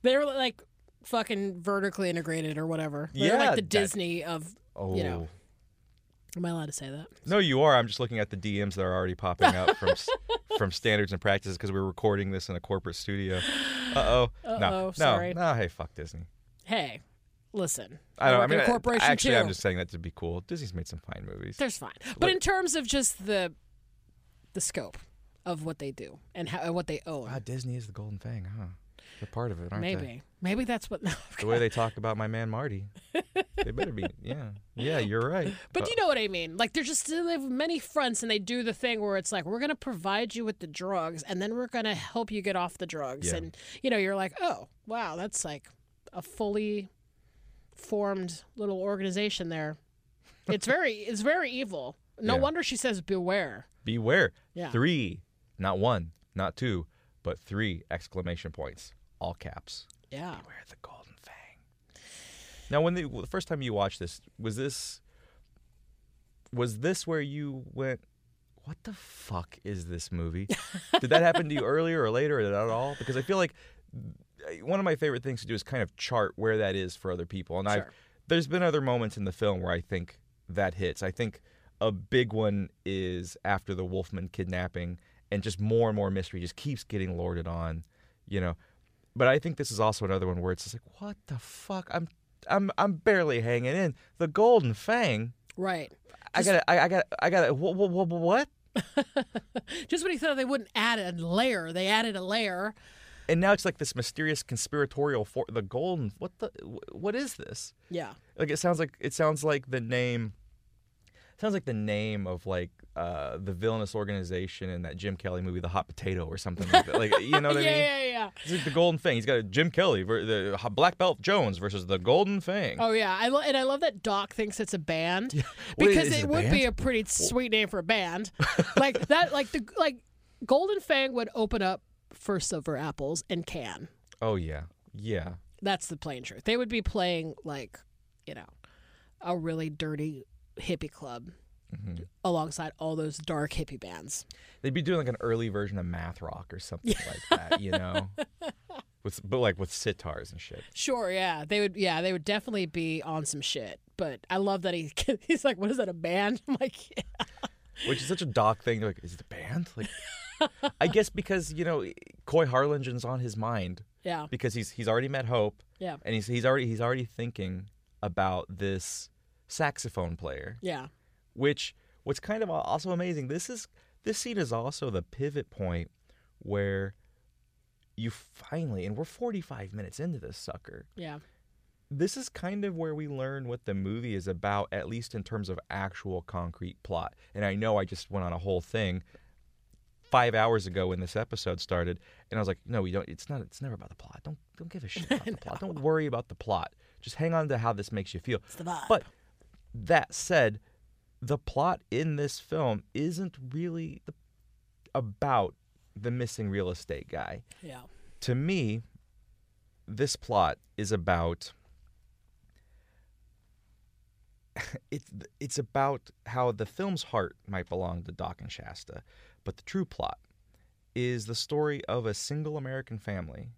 they were like fucking vertically integrated or whatever. They're Yeah, like the that- Disney of. Oh. You know. Am I allowed to say that? No, you are. I'm just looking at the DMs that are already popping up from s- from standards and practices because we're recording this in a corporate studio. Uh oh. Uh-oh, No, no, sorry. no. Hey, fuck Disney. Hey, listen. I don't. I work mean, in a corporation actually, too. I'm just saying that to be cool. Disney's made some fine movies. There's fine, but in terms of just the the scope of what they do and how what they own, Wow, Disney is the Golden Fang, huh? They're part of it, aren't maybe they? maybe Maybe that's what. The way they talk about my man Marty, they better be. Yeah, yeah, you're right. But uh, you know what I mean? Like they're just they have many fronts, and they do the thing where it's like we're gonna provide you with the drugs, and then we're gonna help you get off the drugs, Yeah. and you know you're like, oh wow, that's like a fully formed little organization there. It's very it's very evil. No Yeah. wonder she says beware. Beware. Yeah. Three, not one, not two, but three exclamation points, all caps. Yeah. Beware the Golden Fang. Now, when the, the first time you watched this, was this was this where you went? What the fuck is this movie? Did that happen to you earlier or later, or not at all? Because I feel like uh, one of my favorite things to do is kind of chart where that is for other people. And I've there's been other moments in the film where I think that hits. I think a big one is after the Wolfmann kidnapping, and just more and more mystery just keeps getting lorded on, you know. But I think this is also another one where it's just like, what the fuck? I'm I'm I'm barely hanging in. The Golden Fang. Right. I got I, I got I got what, what what? Just when he thought they wouldn't add a layer, they added a layer. And now it's like this mysterious conspiratorial for the Golden. What the what is this? Yeah. Like it sounds like it sounds like the name sounds like the name of like uh, the villainous organization in that Jim Kelly movie, The Hot Potato, or something like that. Like you know what yeah, I mean? yeah, yeah. yeah. It's like the Golden Fang. He's got a Jim Kelly, the Black Belt Jones versus the Golden Fang. Oh yeah, I lo- and I love that Doc thinks it's a band What, because it it would be a pretty sweet name for a band. like that, like the like Golden Fang would open up for Silver Apples and Can. Oh yeah, yeah. That's the plain truth. They would be playing like you know a really dirty hippie club Mm-hmm. alongside all those dark hippie bands. They'd be doing like an early version of math rock or something like that, you know, with but like with sitars and shit. Sure, yeah, they would. Yeah, they would definitely be on some shit. But I love that he he's like, "What is that? A band?" I'm like, yeah. which is such a doc thing. They're like, is it a band? Like, I guess because you know, Coy Harlingen's on his mind yeah, because he's he's already met Hope, yeah, and he's he's already he's already thinking about this saxophone player. yeah, Which what's kind of also amazing. This is this scene is also the pivot point where you finally, and we're 45 minutes into this sucker. yeah, this is kind of where we learn what the movie is about, at least in terms of actual concrete plot. And I know I just went on a whole thing five hours ago when this episode started, and I was like, no, we don't. It's not. It's never about the plot. Don't don't give a shit about the plot. Don't worry about the plot. Just hang on to how this makes you feel. It's the vibe. But that said, the plot in this film isn't really the, about the missing real estate guy. Yeah, to me, this plot is about it's it's about how the film's heart might belong to Doc and Shasta, but the true plot is the story of a single American family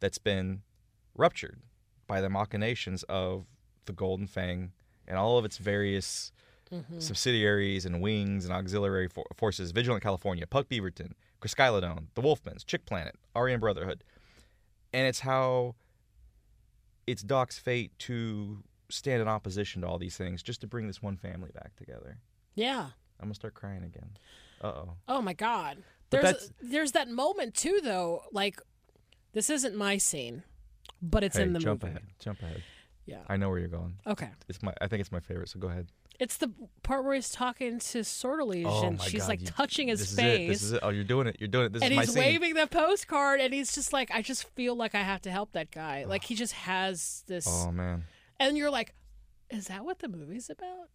that's been ruptured by the machinations of the Golden Fang and all of its various subsidiaries and wings and auxiliary for- forces Vigilant California, Puck Beaverton, Chryskylodon, The Wolfmanns, Chick Planet, Aryan Brotherhood. And it's how it's Doc's fate to stand in opposition to all these things just to bring this one family back together. yeah. I'm going to start crying again. Uh oh. Oh my god. But There's there's that moment too though. Like, this isn't my scene, but it's Hey, in the jump movie. ahead. Jump ahead. Yeah. I know where you're going. Okay. It's my. I think it's my favorite. So go ahead. It's the part where he's talking to Sortilege Oh and she's God, like you- touching his this face. Is it. This is it. Oh, you're doing it. You're doing it. This and is my he's scene. waving the postcard and he's just like, I just feel like I have to help that guy. Like he just has this Oh man. and you're like, Is that what the movie's about?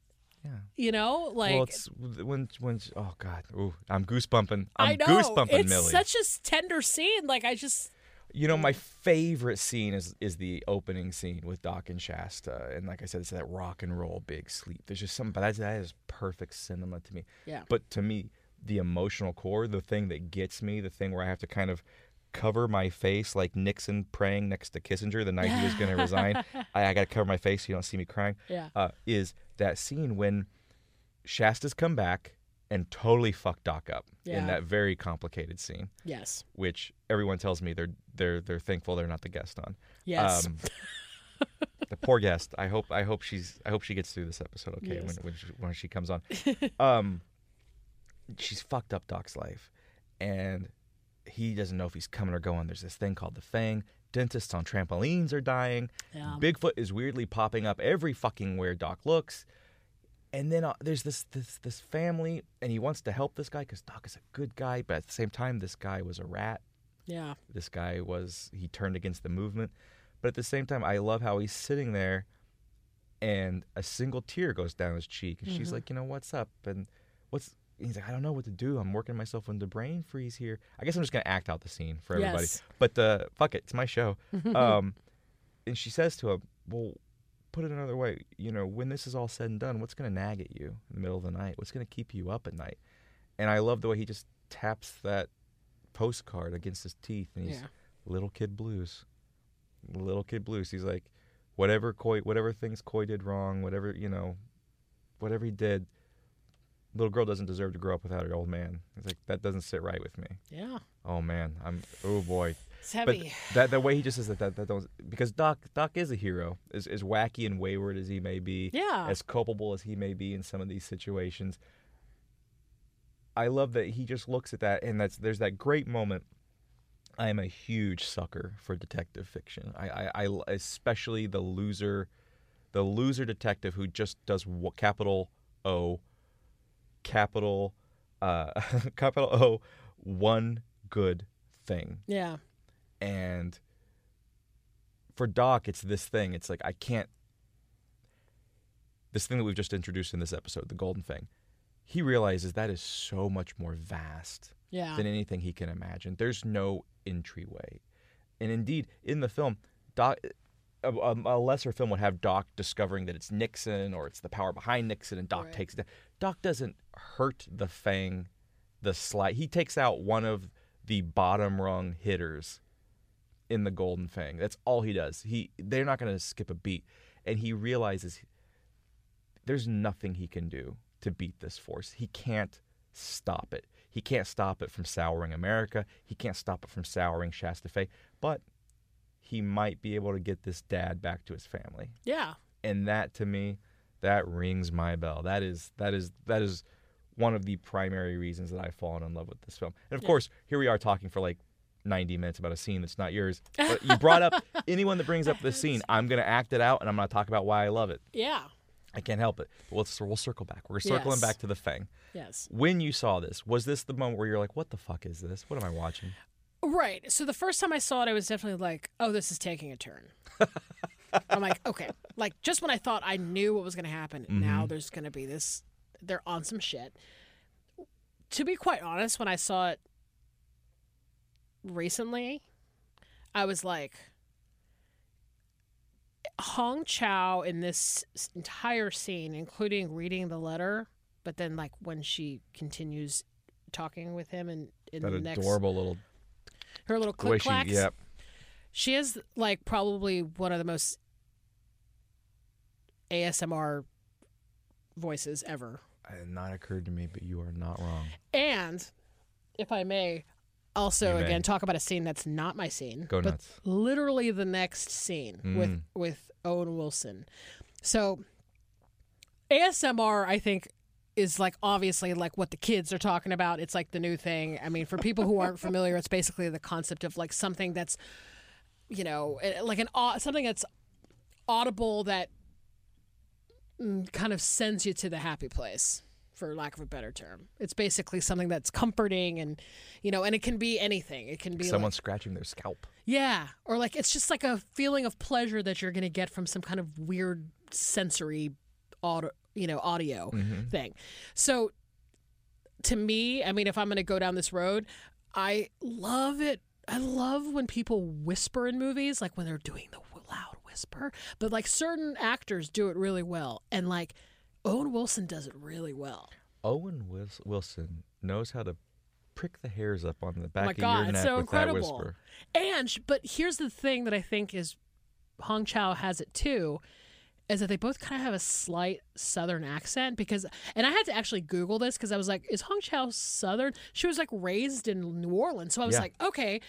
Yeah. You know? Like well, it's when when oh god, ooh, I'm goosebumping. I'm I know goosebumping, it's Millie. such a tender scene. Like I just You know, my favorite scene is is the opening scene with Doc and Shasta, and like I said, it's that rock and roll big sleep. There's just something, but that, that is perfect cinema to me. Yeah. But to me, the emotional core, the thing that gets me, the thing where I have to kind of cover my face like Nixon praying next to Kissinger the night he was going to resign. I, I got to cover my face so you don't see me crying. Yeah. Uh, is that scene when Shasta's come back and totally fucked Doc up Yeah. in that very complicated scene Yes. which everyone tells me they're they're they're thankful they're not the guest on. Yes. Um, the poor guest. I hope I hope she's I hope she gets through this episode okay Yes. when when she, when she comes on. um, she's fucked up Doc's life, and he doesn't know if he's coming or going. There's this thing called the Fang. Dentists on trampolines are dying. Yeah. Bigfoot is weirdly popping up every fucking where Doc looks. And then uh, there's this this this family, and he wants to help this guy because Doc is a good guy, but at the same time, this guy was a rat. Yeah. this guy was he turned against the movement. But at the same time i love how he's sitting there and a single tear goes down his cheek and Mm-hmm. she's like you know what's up? And what's he's like i don't know what to do. I'm working myself into brain freeze here. I guess i'm just gonna act out the scene for everybody. Yes. but uh fuck it. It's my show. Um and she says to him well put it another way you know when this is all said and done what's gonna nag at you in the middle of the night? What's gonna keep you up at night? And i love the way he just taps that postcard against his teeth and he's Yeah. little kid blues. Little kid blues. He's like whatever Coy whatever things Coy did wrong whatever you know whatever he did little girl doesn't deserve to grow up without her old man. It's like that doesn't sit right with me. Yeah. oh man. I'm oh boy It's but that the way he just says that that, that don't because doc doc is a hero as, as wacky and wayward as he may be Yeah. as culpable as he may be in some of these situations. I love that he just looks at that and that's there's that great moment. I am a huge sucker for detective fiction. I i, I especially the loser the loser detective who just does what capital o capital uh capital o one good thing. Yeah. And for Doc, it's this thing. It's like I can't. This thing that we've just introduced in this episode, the Golden thing, he realizes that is so much more vast Yeah. than anything he can imagine. There's no entryway, and indeed, in the film, Doc, a, a, a lesser film would have Doc discovering that it's Nixon or it's the power behind Nixon, and Doc Right. takes it. down. Doc doesn't hurt the Fang the slight. He takes out one of the bottom rung hitters in the Golden Fang. That's all he does. He they're not going to skip a beat, and he realizes there's nothing he can do to beat this force. He can't stop it. He can't stop it from souring America. He can't stop it from souring Shasta Fay. But he might be able to get this dad back to his family. Yeah. And that to me, that rings my bell. That is that is that is one of the primary reasons that I've fallen in love with this film. And of course, here we are talking for like 90 minutes about a scene that's not yours. But you brought up anyone that brings up this scene, I'm going to act it out and I'm going to talk about why I love it. Yeah. I can't help it. But let's we'll circle back. We're circling Yes. back to the Fang. Yes. When you saw this, was this the moment where you're like, "What the fuck is this? What am I watching?" Right. So the first time I saw it, I was definitely like, "Oh, this is taking a turn." I'm like, okay, like just when I thought I knew what was going to happen, now mm-hmm. there's going to be this. They're on some shit. To be quite honest, when I saw it recently, I was like, Hong Chau in this entire scene, including reading the letter, but then like when she continues talking with him and in That the next adorable little her little click clacks. yep. She is like probably one of the most ASMR voices ever. It had not occurred to me, but you are not wrong. And if I may also again talk about a scene that's not my scene, Go but nuts. literally the next scene with Mm. with Owen Wilson. So ASMR I think is like obviously like what the kids are talking about. It's like the new thing. I mean, for people who aren't familiar, it's basically the concept of like something that's you know, eh, like an something that's audible that mm, kind of sends you to the happy place for lack of a better term. It's basically something that's comforting and you know, and it can be anything. It can be Someone like, scratching their scalp. yeah, or like it's just like a feeling of pleasure that you're going to get from some kind of weird sensory audio, you know, audio mm-hmm. thing. So to me, I mean if I'm going to go down this road, I love it. I love when people whisper in movies like when they're doing the loud whisper, but like certain actors do it really well and like Owen Wilson does it really well. Owen Wils- Wilson knows how to prick the hairs up on the back Oh my of god, your it's neck so with incredible. that whisper. And but here's the thing that I think is Hong Chau has it too, is that they both kind of have a slight Southern accent because, and I had to actually Google this because I was like, is Hong Chau Southern? She was like raised in New Orleans, so I was Yeah. like, okay,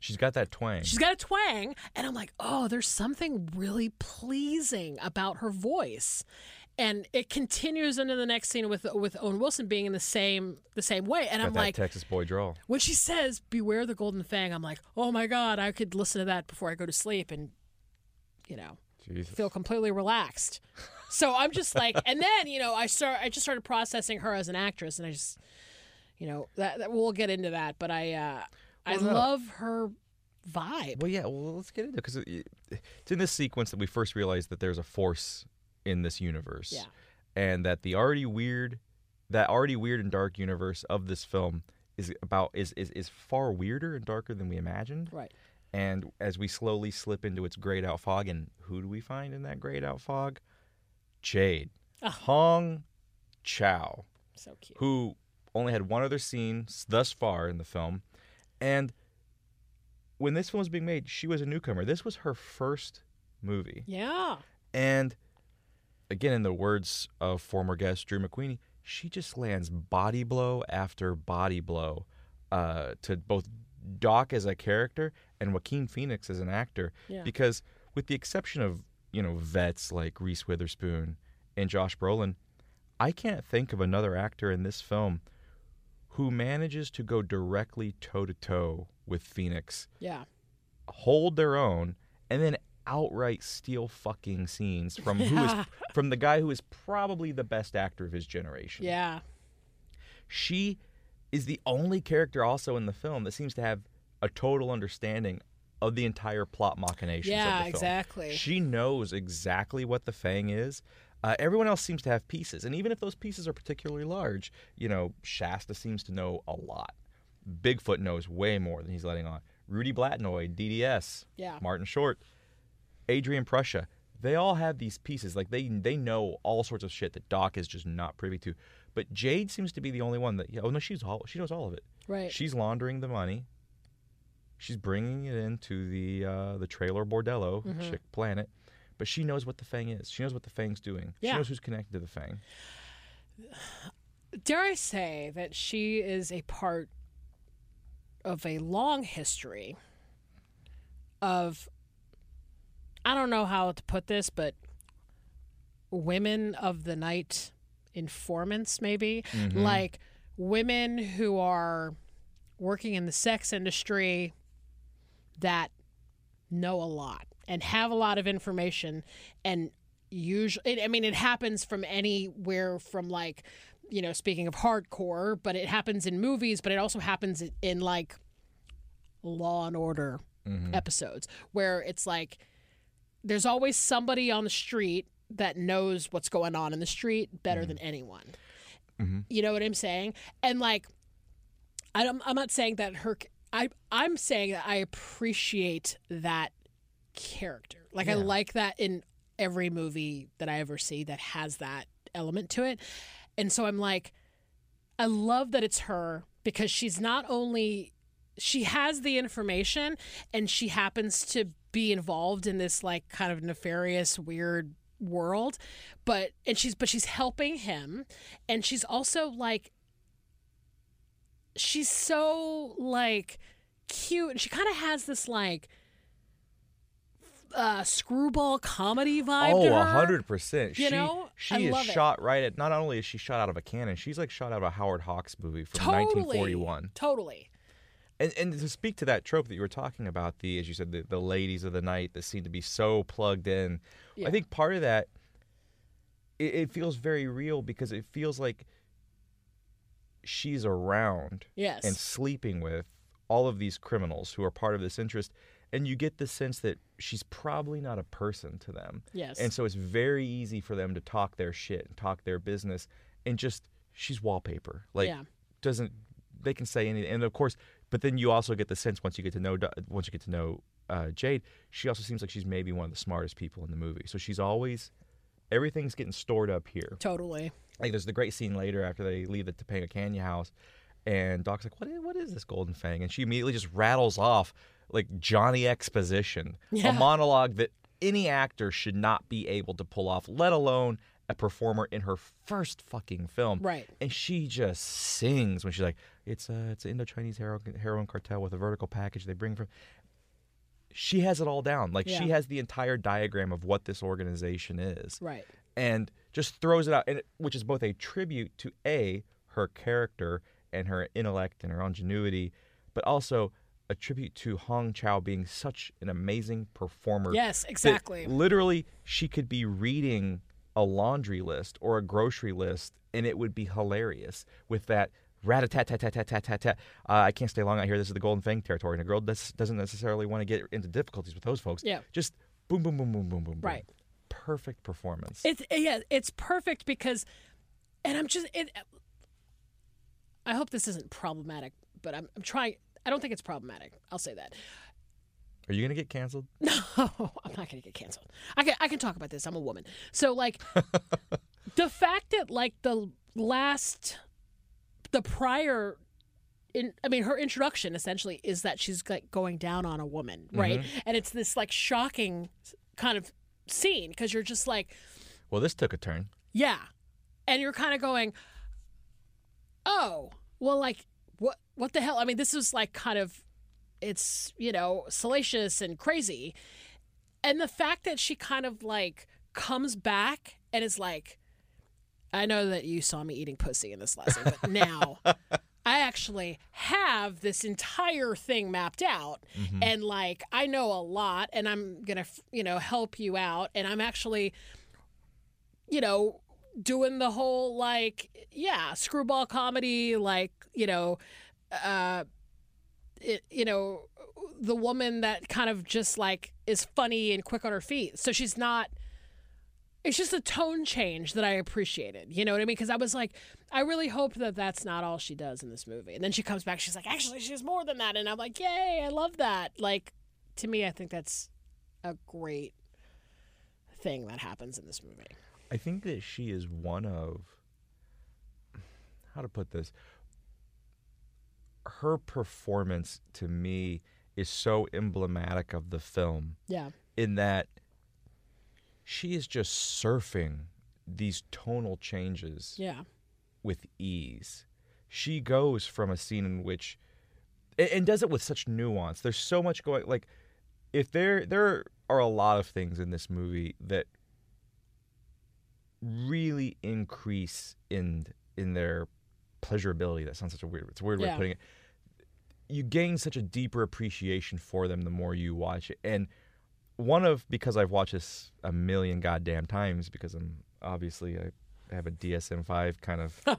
She's got that twang. she's got a twang, and I'm like, oh, there's something really pleasing about her voice. And it continues into the next scene with with Owen Wilson being in the same the same way, and got I'm like, Texas boy drawl. when she says beware the golden fang i'm like oh my god i could listen to that before i go to sleep and you know Jesus. feel completely relaxed so i'm just like and then you know i start i just started processing her as an actress and i just you know that, that we'll get into that but i uh i Well, no. love her vibe Well, yeah. Well, let's get into it because it's in this sequence that we first realize that there's a force in this universe, Yeah. and that the already weird, that already weird and dark universe of this film is about is is, is far weirder and darker than we imagined. right And as we slowly slip into its grayed out fog, and who do we find in that grayed out fog? Jade, Ah. Hong Chau so cute who only had one other scene thus far in the film. And when this film was being made, she was a newcomer. This was her first movie. yeah And again, in the words of former guest Drew McWeeny, she just lands body blow after body blow uh, to both Doc as a character and Joaquin Phoenix as an actor. Yeah. Because with the exception of, you know, vets like Reese Witherspoon and Josh Brolin, I can't think of another actor in this film who manages to go directly toe to toe with Phoenix yeah hold their own and then outright steal fucking scenes from who is from the guy who is probably the best actor of his generation. yeah She is the only character also in the film that seems to have a total understanding of the entire plot machinations Yeah, of the film. exactly. She knows exactly what the Fang is. Uh, everyone else seems to have pieces, and even if those pieces are particularly large, you know, Shasta seems to know a lot. Bigfoot knows way more than he's letting on. Rudy Blatnoyd, DDS, Yeah. Martin Short, Adrian Prussia. They all have these pieces. Like they they know all sorts of shit that Doc is just not privy to. But Jade seems to be the only one that. Oh no, she's all she knows all of it. Right. She's laundering the money. She's bringing it into the uh, the trailer bordello, Mm-hmm. Chick Planet, but she knows what the Fang is. She knows what the Fang's doing. Yeah. She knows who's connected to the Fang. Dare I say that she is a part of a long history of I don't know how to put this, but women of the night informants, maybe. Mm-hmm. Like women who are working in the sex industry that know a lot and have a lot of information and usually i mean it happens from anywhere from like you know speaking of hardcore but it happens in movies but it also happens in, like law and order mm-hmm. episodes where it's like there's always somebody on the street that knows what's going on in the street better mm-hmm. than anyone. Mm-hmm. You know what i'm saying? And like I don't, I'm not saying that her. I I'm saying that I appreciate that character. Like I like that in every movie that I ever see that has that element to it, and so I'm like, I love that it's her because she's not only she has the information and she happens to be involved in this like kind of nefarious weird world but and she's but she's helping him and she's also like she's so like cute and she kind of has this like uh screwball comedy vibe Oh, a hundred percent. You She know? she is love it. shot right at. Not only is she shot out of a cannon, she's like shot out of a Howard Hawks movie from totally 1941. totally And and to speak to that trope that you were talking about, the as you said, the, the ladies of the night that seem to be so plugged in. Yeah. I think part of that it, it feels very real because it feels like she's around yes and sleeping with all of these criminals who are part of this interest and you get the sense that she's probably not a person to them yes and so it's very easy for them to talk their shit and talk their business and just she's wallpaper like Yeah. doesn't they can say anything and of course but then you also get the sense once you get to know once you get to know uh, Jade she also seems like she's maybe one of the smartest people in the movie so she's always everything's getting stored up here totally like there's the great scene later after they leave the Topanga Canyon house, and Doc's like, "What is, what is this Golden Fang?" And she immediately just rattles off like Johnny exposition, Yeah. a monologue that any actor should not be able to pull off, let alone a performer in her first fucking film. Right. And she just sings when she's like, "It's a it's an Indo-Chinese heroin, heroin cartel with a vertical package they bring from." She has it all down. Like she has the entire diagram of what this organization is right and just throws it out, and it, which is both a tribute to a her character and her intellect and her ingenuity, but also a tribute to Hong Chau being such an amazing performer. Yes, exactly. literally, she could be reading a laundry list or a grocery list, and it would be hilarious with that. Rat a tat tat tat tat tat tat tat. Uh, I can't stay long out here. This is the Golden Fang territory, and a girl does, doesn't necessarily want to get into difficulties with those folks. Yeah. Just boom, boom, boom, boom, boom, boom. boom. Right. Perfect performance. It's yeah, it's perfect because, and I'm just it. I hope this isn't problematic, but I'm, I'm trying. I don't think it's problematic. I'll say that. Are you gonna get canceled? No, I'm not gonna get canceled. I can I can talk about this. I'm a woman, so like the fact that like the last, the prior. In, I mean, her introduction essentially is that she's like going down on a woman, mm-hmm. right? And it's this like shocking kind of scene because you're just like, Well, this took a turn. Yeah. And you're kind of going, "Oh, well like what what the hell? I mean, this is like kind of it's, you know, salacious and crazy." And the fact that she kind of like comes back and is like, "I know that you saw me eating pussy in this lesson, but now I actually have this entire thing mapped out and like I know a lot and I'm going to, you know, help you out and I'm actually you know, doing the whole like, yeah, screwball comedy, like, you know, uh, it, you know, the woman that kind of just like is funny and quick on her feet. So she's not. It's just a tone change that I appreciated. You know what I mean? Because I was like, I really hope that that's not all she does in this movie. And then she comes back, she's like, actually, she's more than that. And I'm like, yay, I love that. Like, to me, I think that's a great thing that happens in this movie. I think that she is one of how to put this. Her performance to me is so emblematic of the film Yeah. in that she is just surfing these tonal changes Yeah. with ease. She goes from a scene in which and, does it with such nuance. There's so much going like if there there are a lot of things in this movie that really increase in in their pleasurability. That sounds such a weird it's a weird way of putting it. You gain such a deeper appreciation for them the more you watch it. And one of because I've watched this a million goddamn times because I'm obviously I have a DSM-5 kind of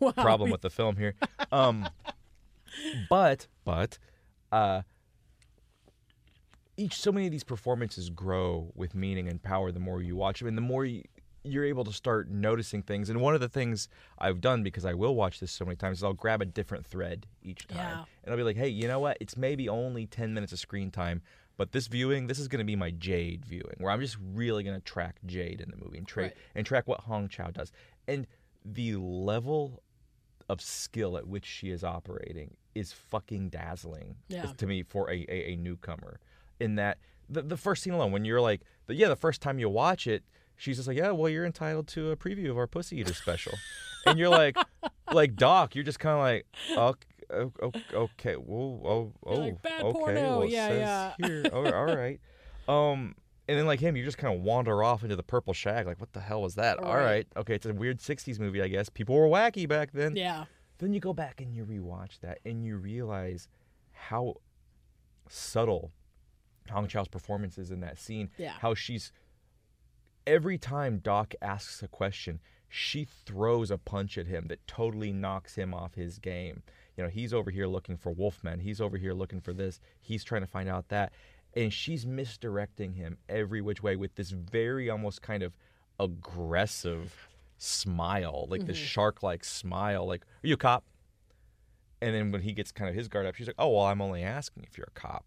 Wow. problem with the film here. Um, but but uh, each so many of these performances grow with meaning and power the more you watch them, and the more you, you're able to start noticing things. And one of the things I've done because I will watch this so many times is I'll grab a different thread each time, Yeah. and I'll be like, hey, you know what? It's maybe only ten minutes of screen time. But this viewing, this is going to be my Jade viewing, where I'm just really going to track Jade in the movie and, tra- Right. and track what Hong Chau does. And the level of skill at which she is operating is fucking dazzling Yeah. to me for a, a, a newcomer. In that the, the first scene alone, when you're like, the, yeah, the first time you watch it, she's just like, yeah, well, you're entitled to a preview of our Pussy Eater special, and you're like, like Doc, you're just kind of like, okay, okay, okay, well, oh, oh, like, "Bad okay, porno." well, Yeah, yeah. here, oh, all right, um. And then, like him, you just kind of wander off into the purple shag. Like, what the hell was that? All Right. right, okay, it's a weird '60s movie, I guess. People were wacky back then. Yeah. Then you go back and you rewatch that and you realize how subtle Hong Chau's performance is in that scene. Yeah. How she's every time Doc asks a question, she throws a punch at him that totally knocks him off his game. You know, he's over here looking for Wolfmann. He's over here looking for this. He's trying to find out that. And she's misdirecting him every which way with this very almost kind of aggressive smile, like this mm-hmm. shark like smile, like, Are you a cop? And then when he gets kind of his guard up, she's like, "Oh well, I'm only asking if you're a cop,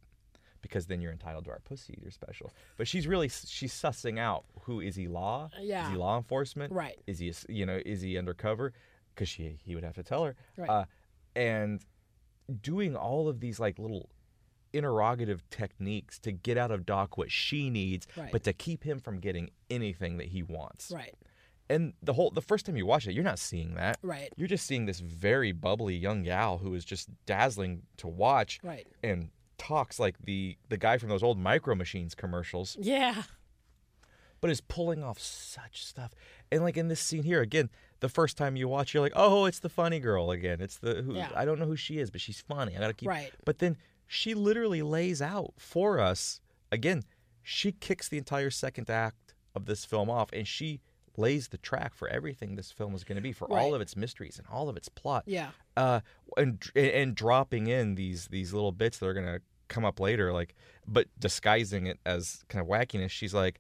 because then you're entitled to our pussy eater special." But she's really she's sussing out who is he law? Is Yeah. he law enforcement? Right. Is he you know is he undercover? Because she he would have to tell her. Right. Uh, and doing all of these like little interrogative techniques to get out of Doc what she needs, Right. but to keep him from getting anything that he wants. Right. And the whole the first time you watch it, you're not seeing that. Right. You're just seeing this very bubbly young gal who is just dazzling to watch Right. and talks like the the guy from those old Micro Machines commercials, Yeah. but is pulling off such stuff. And like in this scene here, again, the first time you watch, you're like, oh, it's the funny girl again. It's the who Yeah. I don't know who she is, but she's funny. I gotta keep. Right. But then she literally lays out for us again. She kicks the entire second act of this film off, and she lays the track for everything this film is going to be, for all of its mysteries and all of its plot Yeah. uh, and and dropping in these these little bits that are gonna come up later, like but disguising it as kind of wackiness. She's like,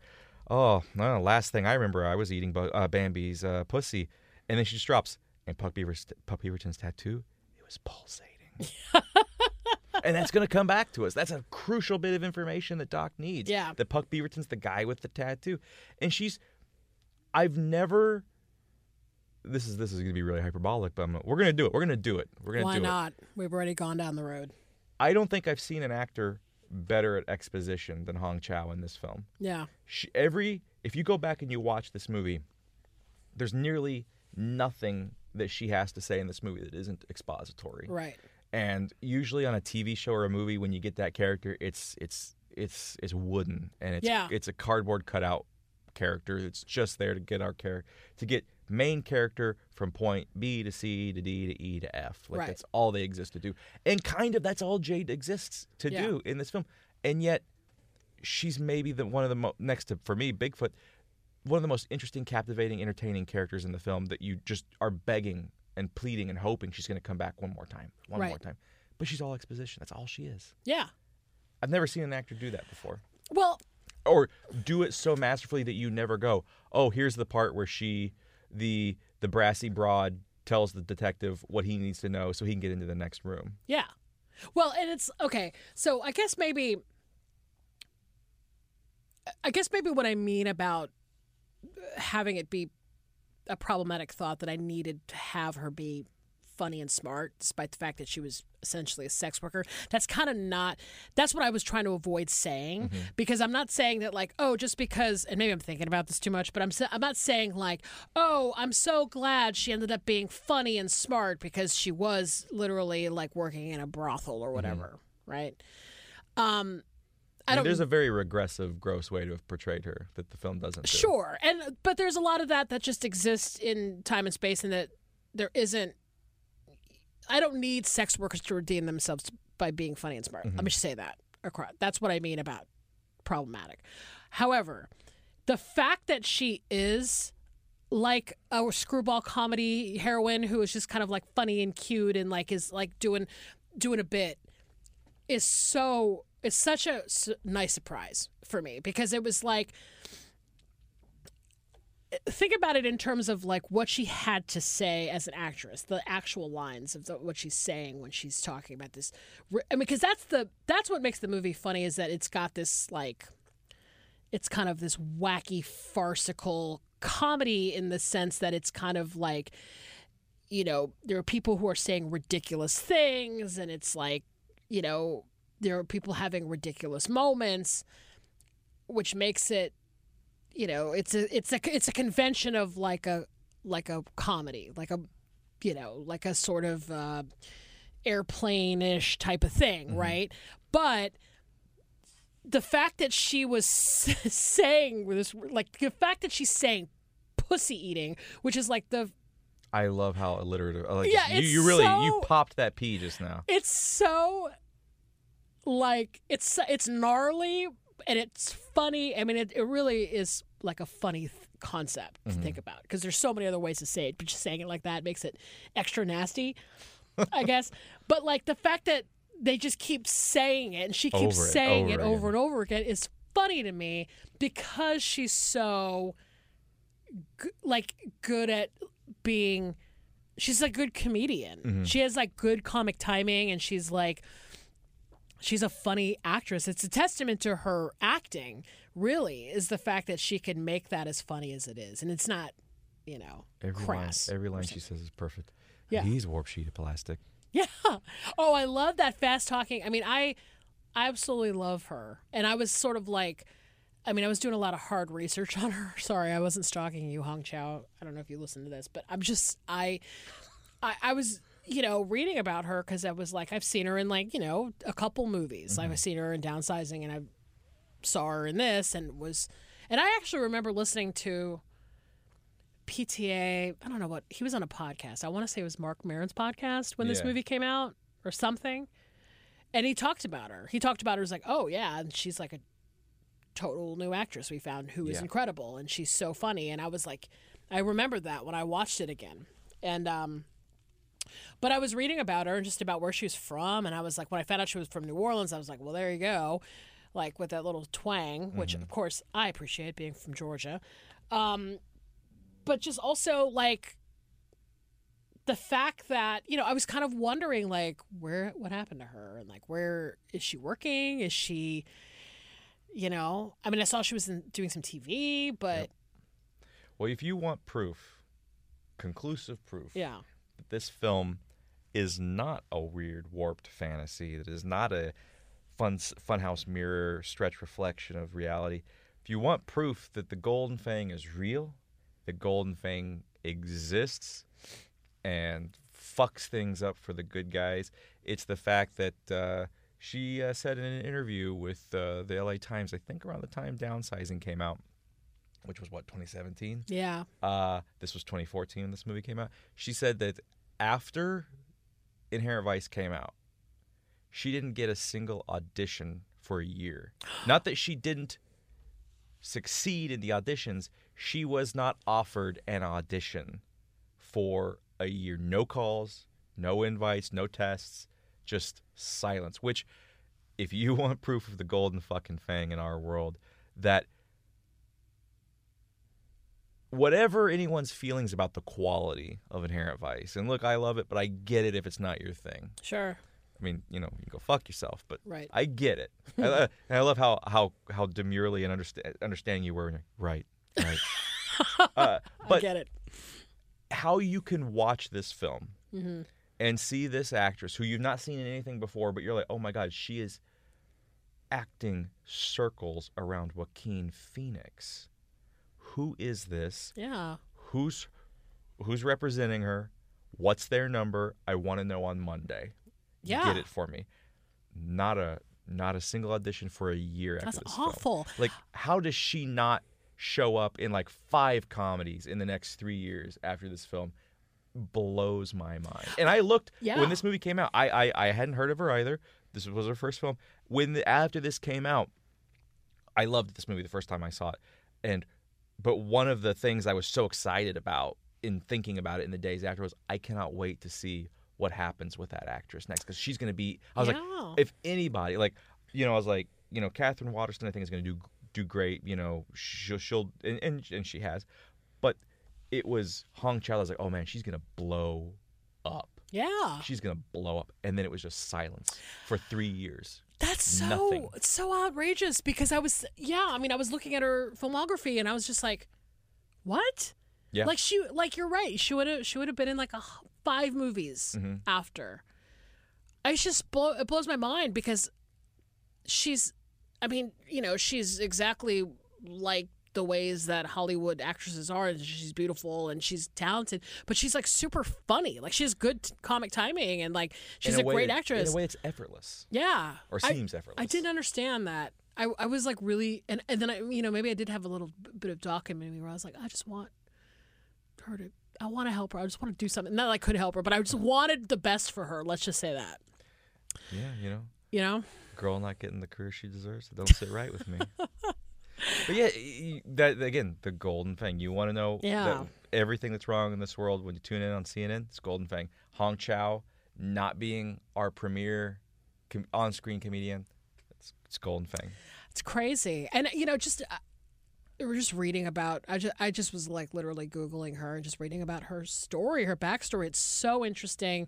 "Oh, no, last thing I remember, I was eating uh, Bambi's uh, pussy," and then she just drops, and Puck Beaver's Puck Beaverton's tattoo, it was pulsating. and that's gonna come back to us. That's a crucial bit of information that Doc needs. Yeah. that Puck Beaverton's the guy with the tattoo, and she's. I've never. This is this is gonna be really hyperbolic, but I'm, we're gonna do it. We're gonna do it. We're gonna Why do it. Why not? We've already gone down the road. I don't think I've seen an actor better at exposition than Hong Chau in this film. Yeah. She, every if you go back and you watch this movie, there's nearly nothing that she has to say in this movie that isn't expository. Right. And usually on a TV show or a movie, when you get that character, it's it's it's it's wooden and it's Yeah. it's a cardboard cutout character. It's just there to get our character to get main character from point B to C to D to E to F. Like Right. that's all they exist to do. And kind of that's all Jade exists to Yeah. do in this film. And yet she's maybe the one of the mo- next to for me Bigfoot one of the most interesting, captivating, entertaining characters in the film that you just are begging and pleading and hoping she's going to come back one more time, one Right. more time. But she's all exposition. That's all she is. Yeah. I've never seen an actor do that before. Well, Or do it so masterfully that you never go, "Oh, here's the part where she the the brassy broad tells the detective what he needs to know so he can get into the next room." yeah. Well, and it's okay. So I guess maybe I guess maybe what I mean about having it be a problematic thought that I needed to have her be funny and smart, despite the fact that she was essentially a sex worker. That's kind of not. That's what I was trying to avoid saying because I'm not saying that like, oh, just because, and maybe I'm thinking about this too much, but I'm I'm not saying like, oh, I'm so glad she ended up being funny and smart because she was literally like working in a brothel or whatever, right? Um, I mean, don't. there's a very regressive, gross way to have portrayed her that the film doesn't. do. Sure, and but there's a lot of that that just exists in time and space, and that there isn't. I don't need sex workers to redeem themselves by being funny and smart. Mm-hmm. Let me just say that. across- That's what I mean about problematic. However, the fact that she is like a screwball comedy heroine who is just kind of like funny and cute and like is like doing doing a bit is so it's such a nice surprise for me because it was like think about it in terms of like what she had to say as an actress the actual lines of the, what she's saying when she's talking about this. I mean because that's the that's what makes the movie funny is that it's got this like it's kind of this wacky farcical comedy in the sense that it's kind of like you know there are people who are saying ridiculous things and it's like you know there are people having ridiculous moments which makes it you know it's a it's a it's a convention of like a like a comedy like a you know like a sort of uh airplane-ish type of thing right but the fact that she was saying this like the fact that she's saying pussy eating which is like the I love how alliterative. Like, Yeah, you, you really you popped that P just now. it's so like it's it's gnarly and it's funny i mean it, it really is like a funny th- concept to think about because there's so many other ways to say it but just saying it like that makes it extra nasty i guess but like the fact that they just keep saying it and she keeps Over saying it over over and over again is funny to me because she's so g- like good at being she's a good comedian. Mm-hmm. She has like good comic timing and she's like she's a funny actress. It's a testament to her acting, really, is the fact that she can make that as funny as it is. And it's not, you know, Every crass. line, every line she says is perfect. Yeah. he's warp sheet of plastic. Yeah. Oh, I love that fast talking. I mean, I I absolutely love her. And I was sort of like I mean, I was doing a lot of hard research on her. Sorry, I wasn't stalking you, Hong Chau. I don't know if you listened to this, but I'm just I I, I was you know reading about her because I was like I've seen her in like you know a couple movies. I've seen her in Downsizing, and I saw her in this, and was and I actually remember listening to PTA. I don't know what he was on a podcast. I want to say it was Marc Maron's podcast when this movie came out or something. And he talked about her. He talked about her as like, oh yeah, and she's like a total new actress we found who is Yeah. incredible and she's so funny. And I was like, I remember that when I watched it again. And um, but I was reading about her and just about where she was from, and I was like, when I found out she was from New Orleans, I was like, well, there you go, like with that little twang, which of course I appreciate being from Georgia. Um, but just also like the fact that you know I was kind of wondering like where what happened to her? And like where is she working? Is she, you know, I mean I saw she was in, doing some TV, but Well, if you want proof, conclusive proof, yeah, that this film is not a weird warped fantasy. That is not a fun funhouse mirror stretch reflection of reality. If you want proof that the Golden Fang is real, the Golden Fang exists and fucks things up for the good guys, it's the fact that uh, she uh, said in an interview with uh, the LA Times, I think around the time Downsizing came out, which was what 2017 yeah, uh, this was 2014 when this movie came out. She said that after Inherent Vice came out, she didn't get a single audition for a year. Not that she didn't succeed in the auditions, she was not offered an audition for a year. No calls, no invites, no tests, just silence. Which, if you want proof of the golden fucking fang in our world, that whatever anyone's feelings about the quality of Inherent Vice, and look, I love it, but I get it if it's not your thing. sure, I mean, you know, you go fuck yourself, but Right. I get it. I, uh, and I love how how how demurely and understa- understanding you were. Right, right. uh, I but get it. how you can watch this film Mm-hmm. and see this actress who you've not seen in anything before, but you're like, oh my god, she is acting circles around Joaquin Phoenix. Who is this? Yeah. Who's who's representing her? What's their number? I want to know on Monday. Yeah. Get it for me. Not a not a single audition for a year That's after this film. awful. Like, how does she not show up in like five comedies in the next three years after this film? Blows my mind. And I looked Yeah. when this movie came out. I, I I hadn't heard of her either. This was her first film. When the, after this came out, I loved this movie the first time I saw it. And but one of the things I was so excited about in thinking about it in the days after was I cannot wait to see what happens with that actress next because she's going to be. I was Yeah. like, if anybody, like, you know, I was like, you know, Katherine Waterston, I think is going to do do great. You know, she'll, she'll and, and and she has, but it was Hong Chau. I was like, oh man, she's going to blow up. Yeah. She's going to blow up, and then it was just silence for three years. That's so Nothing. so outrageous because I was yeah, I mean I was looking at her filmography and I was just like, what? Yeah. Like she like you're right. She would have she would have been in like a, five movies Mm-hmm. after. I just blow it blows my mind because she's I mean, you know, she's exactly like the ways that Hollywood actresses are. And she's beautiful and she's talented, but she's like super funny. Like she has good comic timing and like she's In a, great that- actress. In a way, it's effortless Yeah. or I- seems effortless. I didn't understand that. I, I was like really, and, and then I, you know, maybe I did have a little bit of document in me where I was like, I just want her to, I want to help her. I just want to do something. Not that I could help her, but I just uh-huh. wanted the best for her. Let's just say that. Yeah, you know, You know? girl not getting the career she deserves. It don't sit right with me. but yeah, that again, the Golden Fang. You want to know that Yeah. everything that's wrong in this world when you tune in on CNN. It's Golden Fang. Hong Chau not being our premier com- on-screen comedian. It's, it's Golden Fang. It's crazy. And, you know, just, uh, we're just reading about, I just, I just was like literally Googling her and just reading about her story, her backstory. It's so interesting.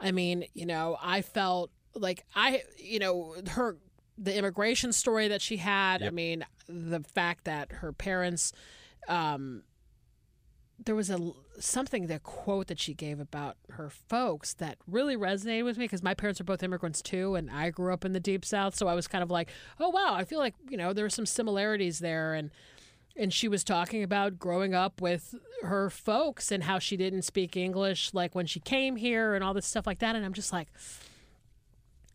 I mean, you know, I felt like I, you know, her the immigration story that she had. I mean, the fact that her parents, um, there was a something the quote that she gave about her folks that really resonated with me because my parents are both immigrants too, and I grew up in the deep south, so I was kind of like, oh wow, I feel like you know there were some similarities there, and and she was talking about growing up with her folks and how she didn't speak English like when she came here and all this stuff like that. And I'm just like,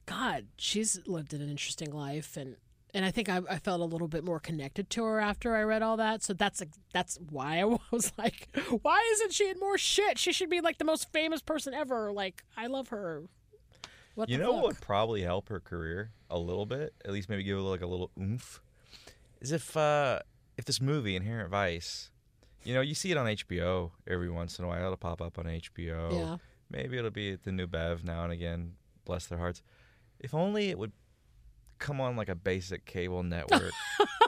God, she's lived an interesting life, and and I think I, I felt a little bit more connected to her after I read all that. So that's that's why I was like, why isn't she in more shit? She should be like the most famous person ever. Like I love her. What You know fuck? what would probably help her career a little bit, at least maybe give her like a little oomph, is if uh if this movie Inherent Vice, you know, you see it on HBO every once in a while. It'll pop up on HBO. Yeah. Maybe it'll be at the new Bev now and again. Bless their hearts. If only it would come on like a basic cable network,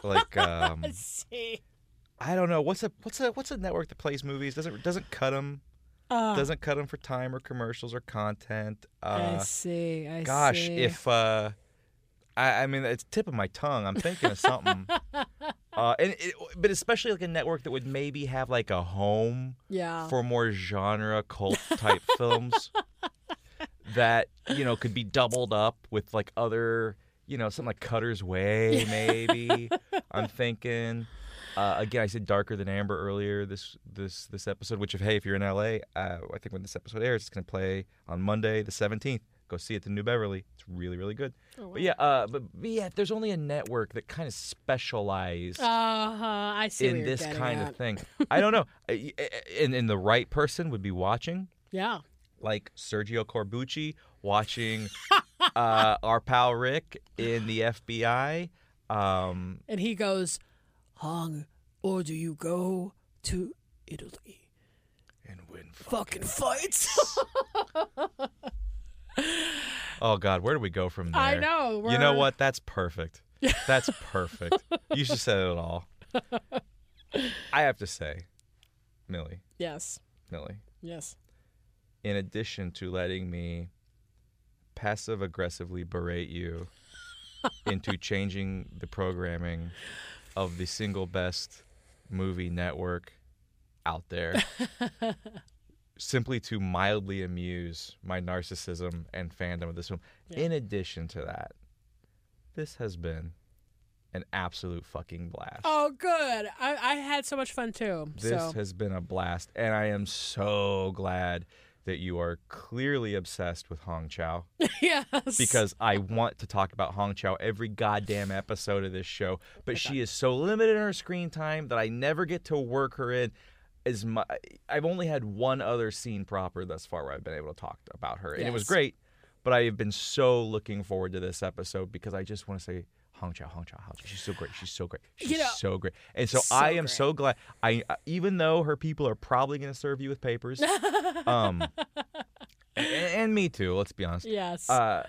like um, See. I don't know what's a what's a what's a network that plays movies doesn't doesn't cut them Uh, doesn't cut them for time or commercials or content. Uh, I see. I see. Gosh, see. if uh, I, I mean, it's tip of my tongue. I'm thinking of something. uh, and it, but especially like a network that would maybe have like a home yeah. for more genre cult type films that you know could be doubled up with like other you know something like Cutter's Way maybe. I'm thinking. Uh, again, I said darker than amber earlier this this this episode. Which, if hey, if you're in LA, uh, I think when this episode airs, it's gonna play on Monday the 17th. Go see it the New Beverly. It's really really good. But yeah, uh, but, but yeah, there's only a network that kind of specialized Uh huh. I see. in this kind at. of thing, I don't know. And and the right person would be watching, Yeah. Like Sergio Corbucci watching uh, our pal Rick in the FBI. Um, And he goes, Hong, or do you go to Italy? and win. Fucking fights. Oh God, where do we go from there? I know. You know what? That's perfect. That's perfect. you just said it all. I have to say, Millie, Yes. Millie, Yes. In addition to letting me passive aggressively berate you into changing the programming of the single best movie network out there simply to mildly amuse my narcissism and fandom of this film. In addition to that, this has been an absolute fucking blast. Oh, good. I, I had so much fun too. This so has been a blast, and I am so glad that you are clearly obsessed with Hong Chau yes, because I want to talk about Hong Chau every goddamn episode of this show, but she is so limited in her screen time that I never get to work her in. As my, I've only had one other scene proper thus far where I've been able to talk about her, and it was great. But I have been so looking forward to this episode because I just want to say Hong Chau, Hong Chau, Hong Chau. She's so great. She's so great. She's You know, so great. And so, so I am great. so glad. I uh, even though her people are probably going to serve you with papers, um, and, and me too. Let's be honest. yes. Uh,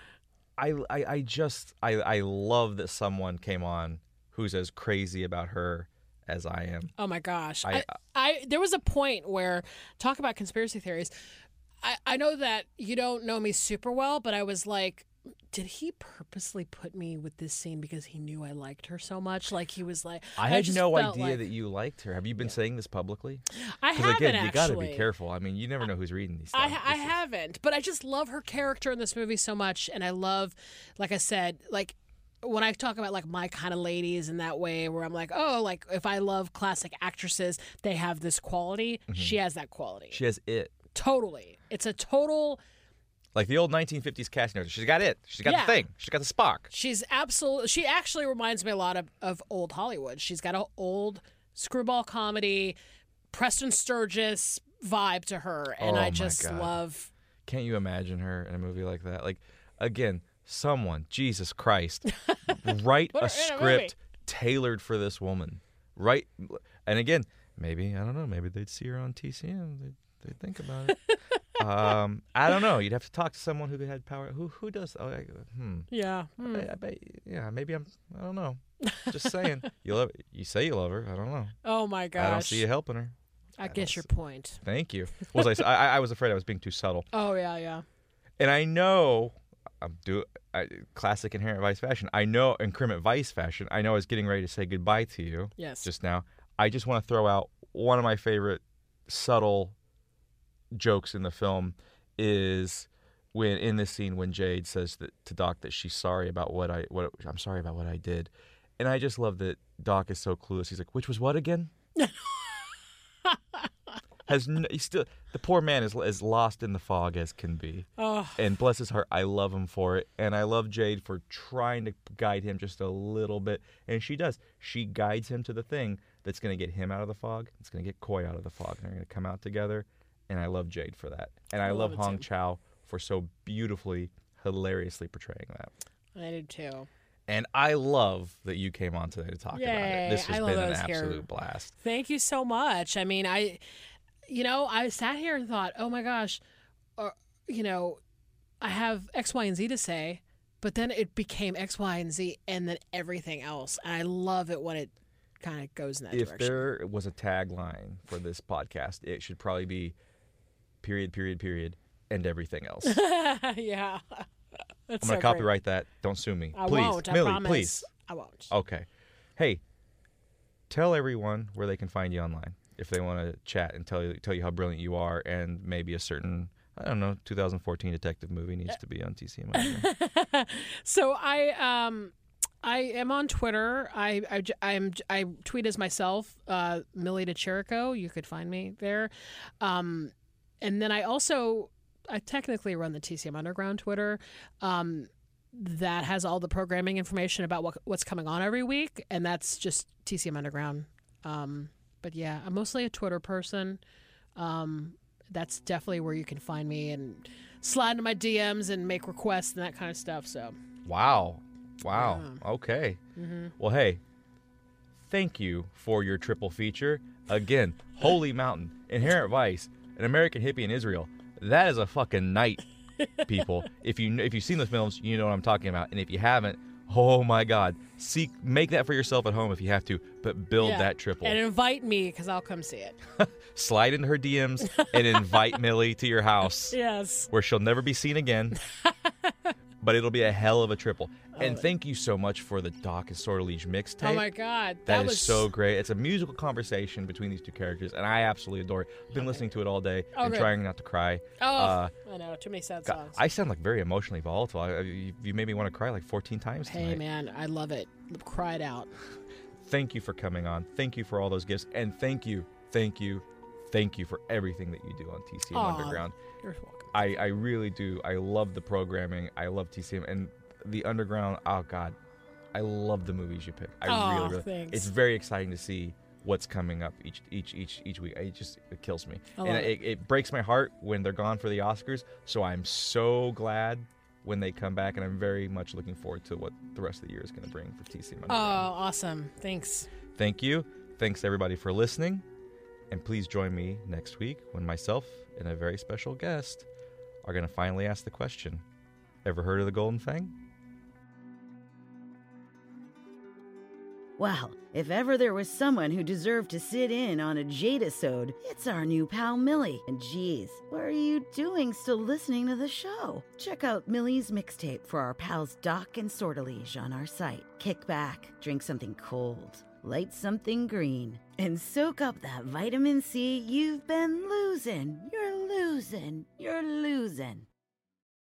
I, I I just I I love that someone came on who's as crazy about her as I am. Oh my gosh. I- I, I, there was a point where talk about conspiracy theories. I, I know that you don't know me super well, but I was like, did he purposely put me with this scene because he knew I liked her so much? Like he was like, I had just no idea like- that you liked her. Have you been saying this publicly? I Because haven't again, you got to be careful. I mean, you never know who's reading these. I. I is- haven't, but I just love her character in this movie so much, and I love, like I said, like when I talk about like my kind of ladies in that way, where I'm like, oh, like if I love classic actresses, they have this quality. She has that quality. Mm-hmm. She has it. totally, it's a total. Like the old 1950s casting director. She's got it. She's got Yeah. the thing. She's got the Spock. She's absolutely. She actually reminds me a lot of of old Hollywood. She's got an old screwball comedy, Preston Sturges vibe to her, and Oh I just God. love. Can't you imagine her in a movie like that? Like, again, someone, Jesus Christ, write a in a script tailored for this woman. Right? And again, maybe, I don't know, maybe they'd see her on TCM. They'd, they'd think about it. um, I don't know. You'd have to talk to someone who had power. Who who does? Oh, I, hmm. Yeah. hmm. I, I bet, yeah, maybe I'm, I don't know. Just saying. you love, you say you love her. I don't know. Oh my gosh. I don't see you helping her. I guess your point. Thank you. Was I, s- I? I was afraid I was being too subtle. Oh yeah, yeah. And I know I'm do I, classic inherent vice fashion. I know increment vice fashion. I know I was getting ready to say goodbye to you Yes. just now. I just want to throw out one of my favorite subtle jokes in the film is when in this scene when Jade says that to Doc that she's sorry about what I what I'm sorry about what I did. And I just love that Doc is so clueless. He's like, "Which was what again?" Has n- he's still the poor man is as lost in the fog as can be oh, and bless his heart, I love him for it, and I love Jade for trying to guide him just a little bit, and she does. She guides him to the thing that's going to get him out of the fog. It's going to get Coy out of the fog, and they're going to come out together. And I love Jade for that, and I, I love, love Hong too. Chau for so beautifully, hilariously portraying that. I did too. And I love that you came on today to talk about it. This has been an those here. absolute blast. Thank you so much. I mean, I, you know, I sat here and thought, oh my gosh, or you know, I have X, Y, and Z to say, but then it became X, Y, and Z, and then everything else. And I love it when it kind of goes in that if direction. there was a tagline for this podcast, it should probably be period, period, period, and everything else. yeah. That's I'm gonna great. copyright that. Don't sue me, I please, won't. I Millie, promise. please. I won't. Okay. Hey, tell everyone where they can find you online if they want to chat and tell you tell you how brilliant you are, and maybe a certain I don't know 2014 detective movie needs to be on TCM. So I um I am on Twitter. I I I'm I tweet as myself, uh, Millie de Chirico. You could find me there. Um, and then I also I technically run the TCM Underground Twitter. Um, that has all the programming information about what what's coming on every week, and that's just TCM Underground. Um, but yeah, I'm mostly a Twitter person. Um, that's definitely where you can find me and slide into my DMs and make requests and that kind of stuff. So. wow, wow. Okay. Well, hey, thank you for your triple feature again. Holy Mountain, Inherent Vice, an American Hippie in Israel. That is a fucking night, people. if you if you've seen those films, you know what I'm talking about, and if you haven't, oh my God, seek make that for yourself at home if you have to, but build Yeah. that triple. And invite me because I'll come see it. Slide into her DMs and invite Millie to your house Yes. where she'll never be seen again. But it'll be a hell of a triple. and Oh. thank you so much for the Doc and Sortilege mixtape. Oh my god, that, that is was so great. It's a musical conversation between these two characters, and I absolutely adore it. I've been listening to it all day Oh, and good. trying not to cry. Oh, Uh, I know, too many sad God, songs. I sound like very emotionally volatile. I, you you made me want to cry like 14 times hey man, I love it. Cried out. Thank you for coming on. Thank you for all those gifts, and thank you, thank you, thank you for everything that you do on TCM Aw. Underground. You're welcome. I, I really do. I love the programming. I love TCM and the underground. Oh God, I love the movies you pick. I Aw, really, really. thanks. It's very exciting to see what's coming up each each each each week. It just it kills me, and love it, it breaks my heart when they're gone for the Oscars. So I'm so glad when they come back, and I'm very much looking forward to what the rest of the year is going to bring for TCM Oh, awesome. Thanks. Thank you. Thanks everybody for listening. And please join me next week when myself and a very special guest are going to finally ask the question Ever heard of the Golden Thing? Well, if ever there was someone who deserved to sit in on a Jadasode, it's our new pal Millie. And geez, what are you doing still listening to the show? Check out Millie's mixtape for our pals Doc and Sortilege on our site. Kick back, drink something cold, light something green, and soak up that vitamin C you've been losing. You're losing. You're losing.